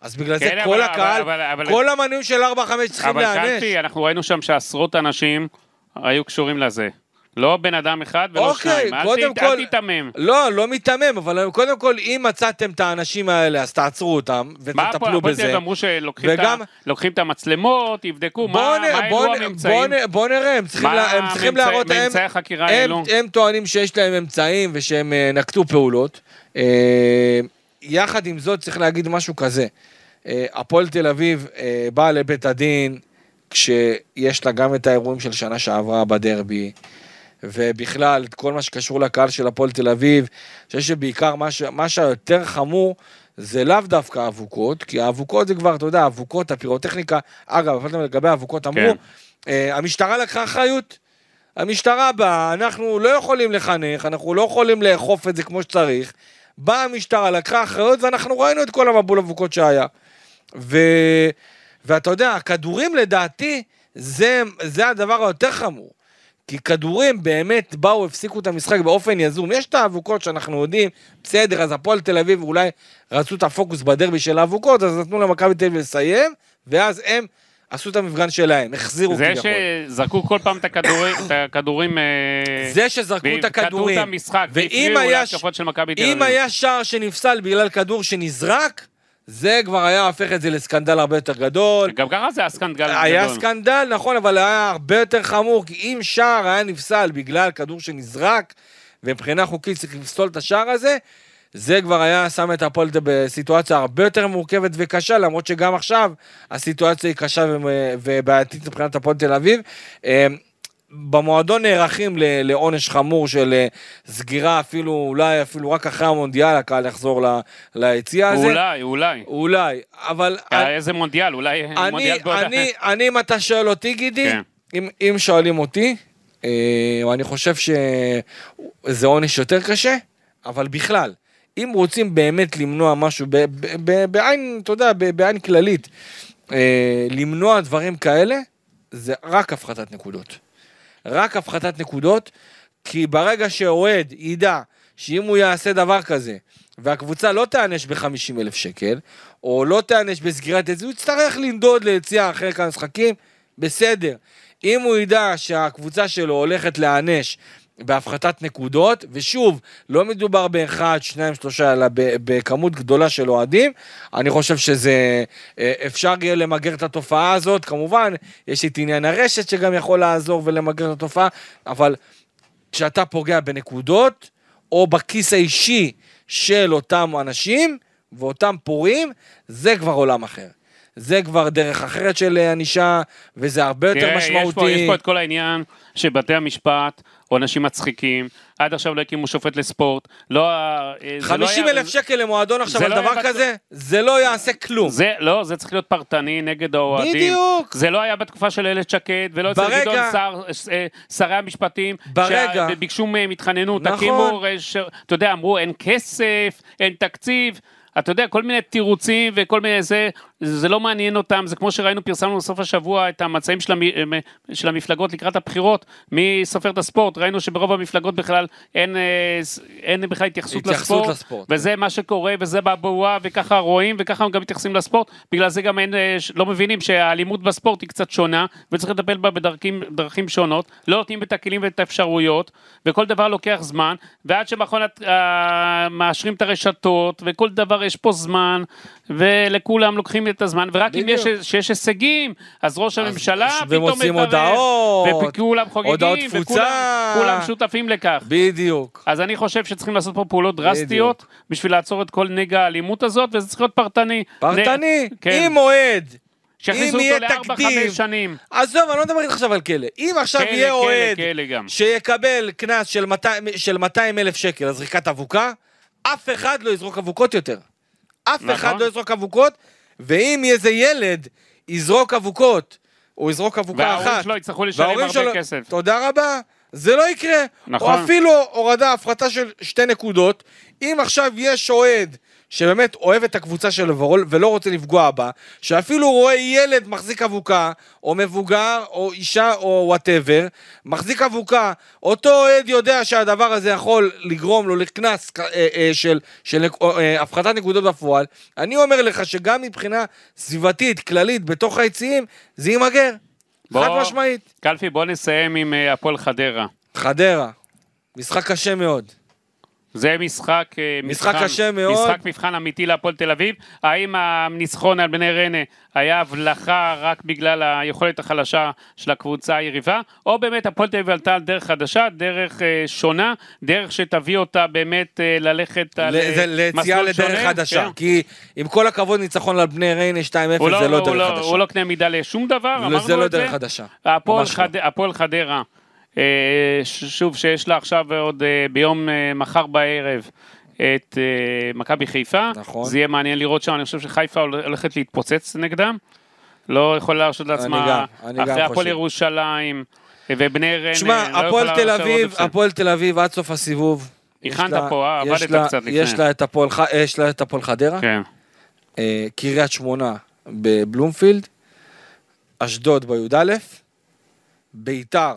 אז בגלל זה כן, כל אבל- הקהל, אבל- אבל- כל המנויים של 4-5 צריכים אבל להיענש. קלפי, אנחנו ראינו שם שעשרות אנשים היו קשורים לזה. לא בן אדם אחד ולא אוקיי, שניים. אל קודם ת- כל- אל תיתמם. לא, לא מיתמם, אבל קודם כל, אם מצאתם את האנשים האלה, אז תעצרו אותם מה ותטפלו הפועל בזה. אביב אמרו שלוקחים וגם- את המצלמות, יבדקו מה מה נ- בוא נ- הממצאים. בוא בוא נראה, הם צריכים מה לה- הם צריכים הממצא- להראות, הם- ממצאי החקירה הם-? הם טוענים שיש להם אמצעים ושהם אה, נקטו פעולות. אה, יחד עם זאת צריך להגיד משהו כזה, אה, הפועל תל אביב באה לבית הדין כשיש לה גם את האירועים של שנה שעברה בדרבי. ובכלל, כל מה שקשור לקהל של הפועל תל אביב, אני חושב שבעיקר מה, ש... מה שהיותר חמור זה לאו דווקא אבוקות, כי האבוקות זה כבר, אתה יודע, אבוקות, הפירוטכניקה, אגב, לגבי האבוקות אמרו, כן. אה, המשטרה לקחה אחריות. המשטרה באה, אנחנו לא יכולים לחנך, אנחנו לא יכולים לאכוף את זה כמו שצריך. באה המשטרה, לקחה אחריות, ואנחנו ראינו את כל המבול אבוקות שהיה. ו... ואתה יודע, הכדורים לדעתי, זה, זה הדבר היותר חמור. כי כדורים באמת באו, הפסיקו את המשחק באופן יזום. יש את האבוקות שאנחנו יודעים, בסדר, אז הפועל תל אביב אולי רצו את הפוקוס בדרבי של האבוקות, אז נתנו למכבי תל אביב לסיים, ואז הם עשו את המפגן שלהם, החזירו זה כביכול. שזרקו כל פעם את הכדורים, את הכדורים... אה, זה שזרקו את הכדורים, וקטעו את המשחק, והפריעו להתקפות של מכבי תל אם אביב. היה שער שנפסל בגלל כדור שנזרק, זה כבר היה הופך את זה לסקנדל הרבה יותר גדול. גם ככה זה היה סקנדל היה גדול. סקנדל, נכון, אבל היה הרבה יותר חמור, כי אם שער היה נפסל בגלל כדור שנזרק, ומבחינה חוקית צריך לפסול את השער הזה, זה כבר היה שם את הפועל בסיטואציה הרבה יותר מורכבת וקשה, למרות שגם עכשיו הסיטואציה היא קשה ובעייתית מבחינת הפועל תל אביב. במועדון נערכים לעונש חמור של אה, סגירה אפילו, אולי אפילו רק אחרי המונדיאל הקהל יחזור ליציע הזה. אולי, אולי. אולי, אבל... אה, איזה מונדיאל, אולי אני, מונדיאל בעוד... אני, אני, אם אתה שואל אותי, גידי, כן. אם, אם שואלים אותי, אה, אני חושב שזה עונש יותר קשה, אבל בכלל, אם רוצים באמת למנוע משהו ב, ב, ב, בעין, אתה יודע, ב, בעין כללית, אה, למנוע דברים כאלה, זה רק הפחתת נקודות. רק הפחתת נקודות, כי ברגע שאוהד ידע שאם הוא יעשה דבר כזה, והקבוצה לא תיענש ב-50 אלף שקל, או לא תיענש בסגירת זה, הוא יצטרך לנדוד ליציאה אחרי כמה משחקים, בסדר. אם הוא ידע שהקבוצה שלו הולכת להיענש בהפחתת נקודות, ושוב, לא מדובר באחד, שניים, שלושה, אלא בכמות גדולה של אוהדים, אני חושב שזה, אה, אפשר יהיה למגר את התופעה הזאת, כמובן, יש את עניין הרשת שגם יכול לעזור ולמגר את התופעה, אבל כשאתה פוגע בנקודות, או בכיס האישי של אותם אנשים, ואותם פורעים, זה כבר עולם אחר. זה כבר דרך אחרת של אה, ענישה, וזה הרבה יותר תראה, משמעותי. יש פה, יש פה את כל העניין שבתי המשפט עונשים מצחיקים, עד עכשיו לא הקימו שופט לספורט, לא... ה- אה, זה לא 50 היה- אלף שקל למועדון עכשיו על לא דבר בטוח- כזה, זה לא יעשה כלום. זה, לא, זה צריך להיות פרטני נגד האוהדים. בדיוק. זה לא היה בתקופה של איילת שקד, ולא אצל ברגע- גדעון סער, אה, שרי המשפטים, ברגע- שביקשו מהם התחננות, נכון. תקימו, ש- אתה יודע, אמרו אין כסף, אין תקציב. אתה יודע, כל מיני תירוצים וכל מיני זה, זה לא מעניין אותם, זה כמו שראינו, פרסמנו בסוף השבוע את המצעים של, המ, של המפלגות לקראת הבחירות, מי סופר את הספורט, ראינו שברוב המפלגות בכלל אין, אה, אין בכלל התייחסות, התייחסות לספורט, לספורט. וזה מה שקורה, וזה בבועה, וככה רואים, וככה הם גם מתייחסים לספורט, בגלל זה גם אין, אה, לא מבינים שהאלימות בספורט היא קצת שונה, וצריך לטפל בה בדרכים דרכים שונות, לא נותנים את הכלים ואת האפשרויות, וכל דבר לוקח זמן, ועד שמכון הת- אה, מאשרים את הרשתות, וכל דבר יש פה זמן, ולכולם לוקחים את הזמן, ורק אם בדיוק. יש שיש הישגים, אז ראש הממשלה פתאום ומוציאים מתערב, הודעות, וכולם חוגגים, הודעות וכולם תפוצה. כולם שותפים לכך. בדיוק. אז אני חושב שצריכים לעשות פה פעולות דרסטיות בשביל לעצור את כל נגע האלימות הזאת, וזה צריך להיות פרטני. פרטני, נ- כן. אם אוהד, שיכניסו אם אותו לארבע, תקדים, חמש שנים. עזוב, אני לא מדבר איתך עכשיו על כלא. אם עכשיו כלא, יהיה אוהד. שיקבל קנס של 200 של 200 אלף שקל על זריקת אבוקה, אף אחד לא יזרוק אבוקות יותר. אף נכון. אחד לא יזרוק אבוקות, ואם איזה ילד יזרוק אבוקות, הוא יזרוק אבוקה וההורים אחת, שלו יצטרכו לשלם וההורים הרבה שלו- כסף. תודה רבה, זה לא יקרה. נכון. או אפילו הורדה, הפחתה של שתי נקודות. אם עכשיו יש אוהד שבאמת אוהב את הקבוצה שלו ורול- ולא רוצה לפגוע בה, שאפילו רואה ילד מחזיק אבוקה, או מבוגר, או אישה, או whatever, מחזיק אבוקה, אותו אוהד יודע שהדבר הזה יכול לגרום לו לקנס אה, אה, של, של אה, הפחתת נקודות בפועל. אני אומר לך שגם מבחינה סביבתית, כללית, בתוך היציעים, זה ימוגר. חד משמעית. קלפי, בוא נסיים עם אה, הפועל חדרה. חדרה, משחק קשה מאוד. זה משחק, אה, משחק מבחן- קשה מאוד. משחק מבחן אמיתי להפועל תל אביב. האם הניצחון על בני ריינה היה הבלחה רק בגלל היכולת החלשה של הקבוצה היריבה, או באמת הפועל תל אביב עלתה על דרך חדשה, דרך אה, שונה, דרך שתביא אותה באמת אה, ללכת על ל- אה, זה ליציאה מסלול לדרך שונה? חדשה. כן. כי עם כל הכבוד ניצחון על בני ריינה 2-0 הוא זה לא דרך לא- חדשה. הוא לא קנה מידה לשום דבר, אמרנו את זה. זה לא דרך חדשה. הפועל לא. חדרה, שוב, שיש לה עכשיו עוד אה, ביום אה, מחר בערב את אה, מכבי חיפה. נכון. זה יהיה מעניין לראות שם, אני חושב שחיפה הול- הולכת להתפוצץ נגדם. לא יכולה להרשות לעצמה, גם, אני גם אחרי הפועל חושב. ירושלים ובני ריינה, שמע, לא הפועל תל אביב. הפועל תל אביב עד סוף הסיבוב. הכנת פה, אה? עבדת קצת לפני. יש לה את הפועל הפועל חדרה, כן. אה, קריית שמונה בבלומפילד, אשדוד בי"א, ביתר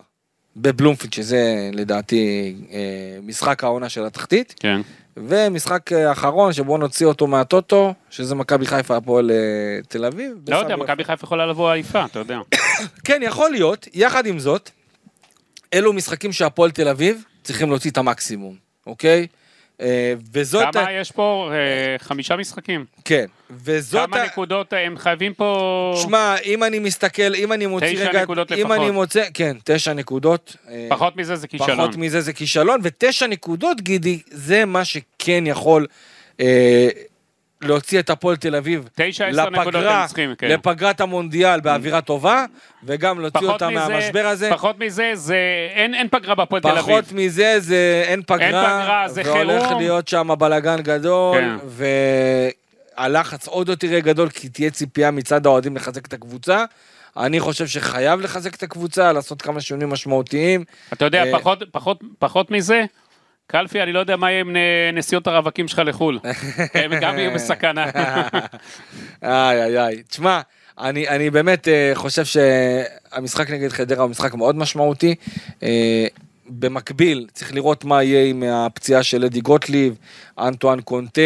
בבלומפילד, שזה לדעתי אה, משחק העונה של התחתית, כן. ומשחק אה, אחרון שבו נוציא אותו מהטוטו, שזה מכבי חיפה הפועל אה, תל אביב. לא יודע, מכבי חיפה יכולה לבוא עייפה, אתה יודע. <coughs> כן, יכול להיות. יחד עם זאת, אלו משחקים שהפועל תל אביב צריכים להוציא את המקסימום, אוקיי? אה, וזאת... כמה יש פה? אה, חמישה משחקים. כן. וזאת... כמה נקודות הם חייבים פה... שמע, אם אני מסתכל, אם אני מוציא תשע רגע... נקודות אם לפחות. אני מוצא... כן, תשע נקודות. אה, פחות מזה זה כישלון. פחות מזה זה כישלון, ותשע נקודות, גידי, זה מה שכן יכול אה, להוציא את הפועל תל אביב הם צריכים, כן. לפגרת המונדיאל באווירה טובה, וגם להוציא אותה מזה- מהמשבר הזה. פחות מזה, זה... אין אין פגרה בהפועל תל אביב. פחות מזה זה אין פגרה, אין פגרה, זה והולך חירום. להיות שם בלאגן גדול, כן. והלחץ עוד יותר יהיה גדול, כי תהיה ציפייה מצד האוהדים לחזק את הקבוצה. אני חושב שחייב לחזק את הקבוצה, לעשות כמה שינויים משמעותיים. אתה יודע, אה, פחות- פחות- פחות מזה, קלפי, אני לא יודע מה יהיה עם נסיעות הרווקים שלך לחו"ל. <laughs> הם גם יהיו בסכנה. <laughs> איי איי איי. תשמע, אני, אני באמת אה, חושב שהמשחק נגד חדרה הוא משחק מאוד משמעותי. אה, במקביל, צריך לראות מה יהיה עם הפציעה של אדי גוטליב, אנטואן קונטה,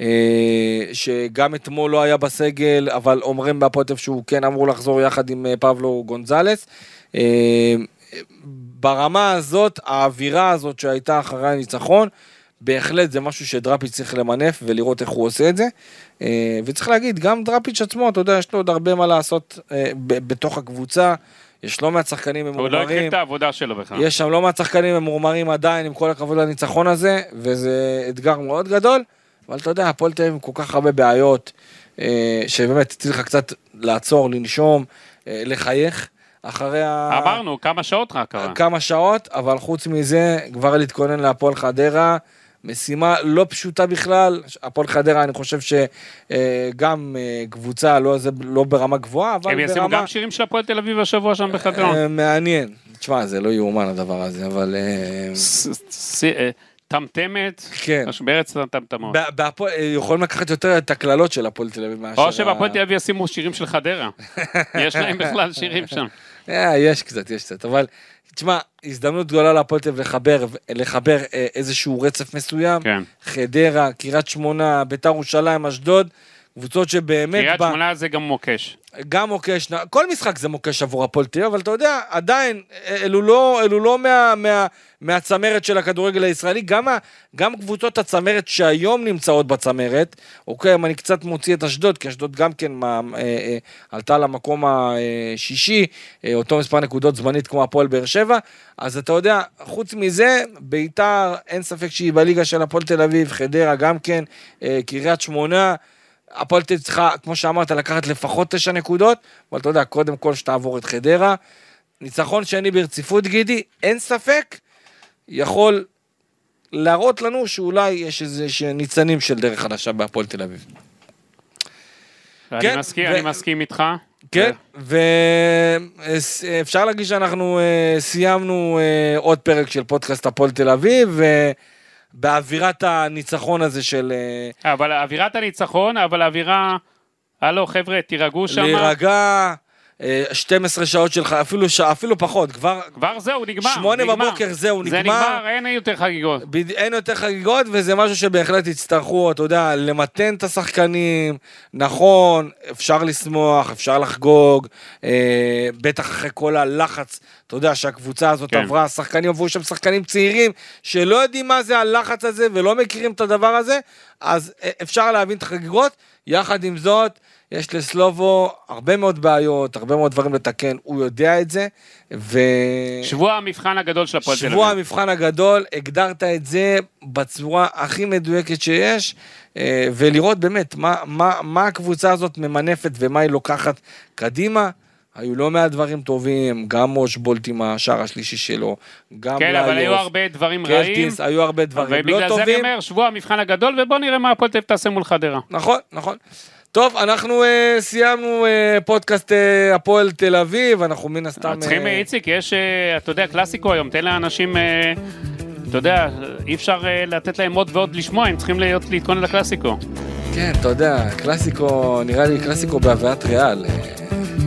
אה, שגם אתמול לא היה בסגל, אבל אומרים אביב שהוא כן אמור לחזור יחד עם פבלו גונזלס. אה, ברמה הזאת, האווירה הזאת שהייתה אחרי הניצחון, בהחלט זה משהו שדראפיץ' צריך למנף ולראות איך הוא עושה את זה. אה, וצריך להגיד, גם דראפיץ' עצמו, אתה יודע, יש לו עוד הרבה מה לעשות אה, בתוך הקבוצה. יש לא מעט שחקנים הוא לא התחיל ממורמרים. את העבודה שלו בכלל. יש שם לא מעט שחקנים ממורמרים עדיין, עם כל הכבוד לניצחון הזה, וזה אתגר מאוד גדול. אבל אתה יודע, הפועל תל אביב עם כל כך הרבה בעיות, אה, שבאמת צריך קצת לעצור, לנשום, לחייך. אחרי ה... אמרנו, כמה שעות רק קרה. כמה שעות, אבל חוץ מזה, כבר להתכונן להפועל חדרה, משימה לא פשוטה בכלל. הפועל חדרה, אני חושב שגם קבוצה לא, זה, לא ברמה גבוהה, אבל הם ישימו ברמה גם שירים של הפועל תל אביב השבוע שם בחדרה. אה, מעניין. תשמע, זה לא יאומן הדבר הזה, אבל... אה, אה, טמטמת, כן. בארץ טמטמות. בהפועל- אה, יכולים לקחת יותר את הקללות של הפועל תל אביב מאשר... או שבהפועל תל אביב ישימו שירים של חדרה. <laughs> יש להם בכלל שירים שם. אה, יש קצת, יש קצת, אבל תשמע, הזדמנות גדולה להפועל תל אביב לחבר, לחבר אה, איזשהו רצף מסוים. כן. חדרה, קריית שמונה, ביתר ירושלים, אשדוד, קבוצות שבאמת... קריית ב- שמונה זה גם מוקש. גם מוקש, כל משחק זה מוקש עבור הפועל תל אביב, אבל אתה יודע, עדיין, אלו לא, אלו לא מה, מה, מהצמרת של הכדורגל הישראלי, גם, ה- גם קבוצות הצמרת שהיום נמצאות בצמרת, אוקיי, אם אני קצת מוציא את אשדוד, כי אשדוד גם כן מה, אה, אה, עלתה למקום השישי, אה, אותו מספר נקודות זמנית כמו הפועל באר שבע, אז אתה יודע, חוץ מזה, ביתר, אין ספק שהיא בליגה של הפועל תל אביב, חדרה גם כן, אה, קריית שמונה, הפועל תל אביב צריכה, כמו שאמרת, לקחת לפחות תשע נקודות, אבל אתה יודע, קודם כל שתעבור את חדרה. ניצחון שני ברציפות, גידי, אין ספק, יכול להראות לנו שאולי יש איזה ניצנים של דרך חדשה בהפועל תל אביב. אני מסכים, ו- אני מסכים איתך. כן, ואפשר להגיד שאנחנו אה, סיימנו אה, עוד פרק של פודקאסט הפועל תל אביב, ובאווירת הניצחון הזה של אה, אבל אווירת הניצחון, אבל האווירה... הלו, חבר'ה, תירגעו שם. להירגע, 12 שעות שלך, אפילו, ש... אפילו פחות, כבר כבר זהו, נגמר. שמונה נגמר. בבוקר זהו, זה נגמר. נגמר, אין יותר חגיגות. בד- אין יותר חגיגות, וזה משהו שבהחלט יצטרכו, אתה יודע, למתן את השחקנים. נכון, אפשר לשמוח, אפשר לחגוג, אה, בטח אחרי כל הלחץ, אתה יודע, שהקבוצה הזאת כן. עברה, השחקנים עברו שם שחקנים צעירים, שלא יודעים מה זה הלחץ הזה ולא מכירים את הדבר הזה, אז אה, אפשר להבין את החגיגות. יחד עם זאת, יש לסלובו הרבה מאוד בעיות, הרבה מאוד דברים לתקן, הוא יודע את זה, ו... שבוע המבחן הגדול של הפועל תל אביב. שבוע המבחן הגדול, הגדרת את זה בצורה הכי מדויקת שיש, אה, ולראות באמת מה, מה, מה הקבוצה הזאת ממנפת ומה היא לוקחת קדימה. היו לא מעט דברים טובים, גם אושבולט עם השער השלישי שלו, גם כן, אבל היו הרבה דברים רעים. קלטיס, היו הרבה דברים לא ובגלל זה אני טובים. אומר, שבוע המבחן הגדול, ובוא נראה מה הפועל תעשה מול חדרה. נכון, נכון. טוב, אנחנו אה, סיימנו אה, פודקאסט אה, הפועל תל אביב, אנחנו מן הסתם... צריכים, אה, איציק, יש, אה, אתה יודע, קלאסיקו היום, תן לאנשים, אה, אתה יודע, אי אפשר אה, לתת להם עוד ועוד לשמוע, הם צריכים להיות, להתכונן לקלאסיקו. כן, אתה יודע, קלאסיקו, נראה לי קלאסיקו בהבאת ריאל, אה,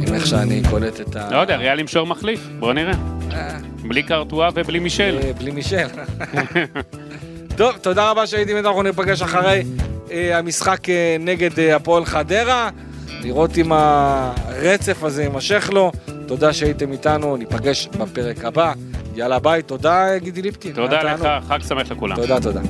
עם איך שאני קולט את ה... לא יודע, ריאל עם שוער מחליף, בוא נראה. אה, בלי קרטואה ובלי מישל. אה, בלי מישל. <laughs> טוב, תודה רבה שהייתם איתנו, אנחנו ניפגש אחרי המשחק נגד הפועל חדרה, לראות אם הרצף הזה יימשך לו. תודה שהייתם איתנו, ניפגש בפרק הבא. יאללה ביי, תודה גידי ליפקין. תודה לך. חג שמח לכולם. תודה, תודה.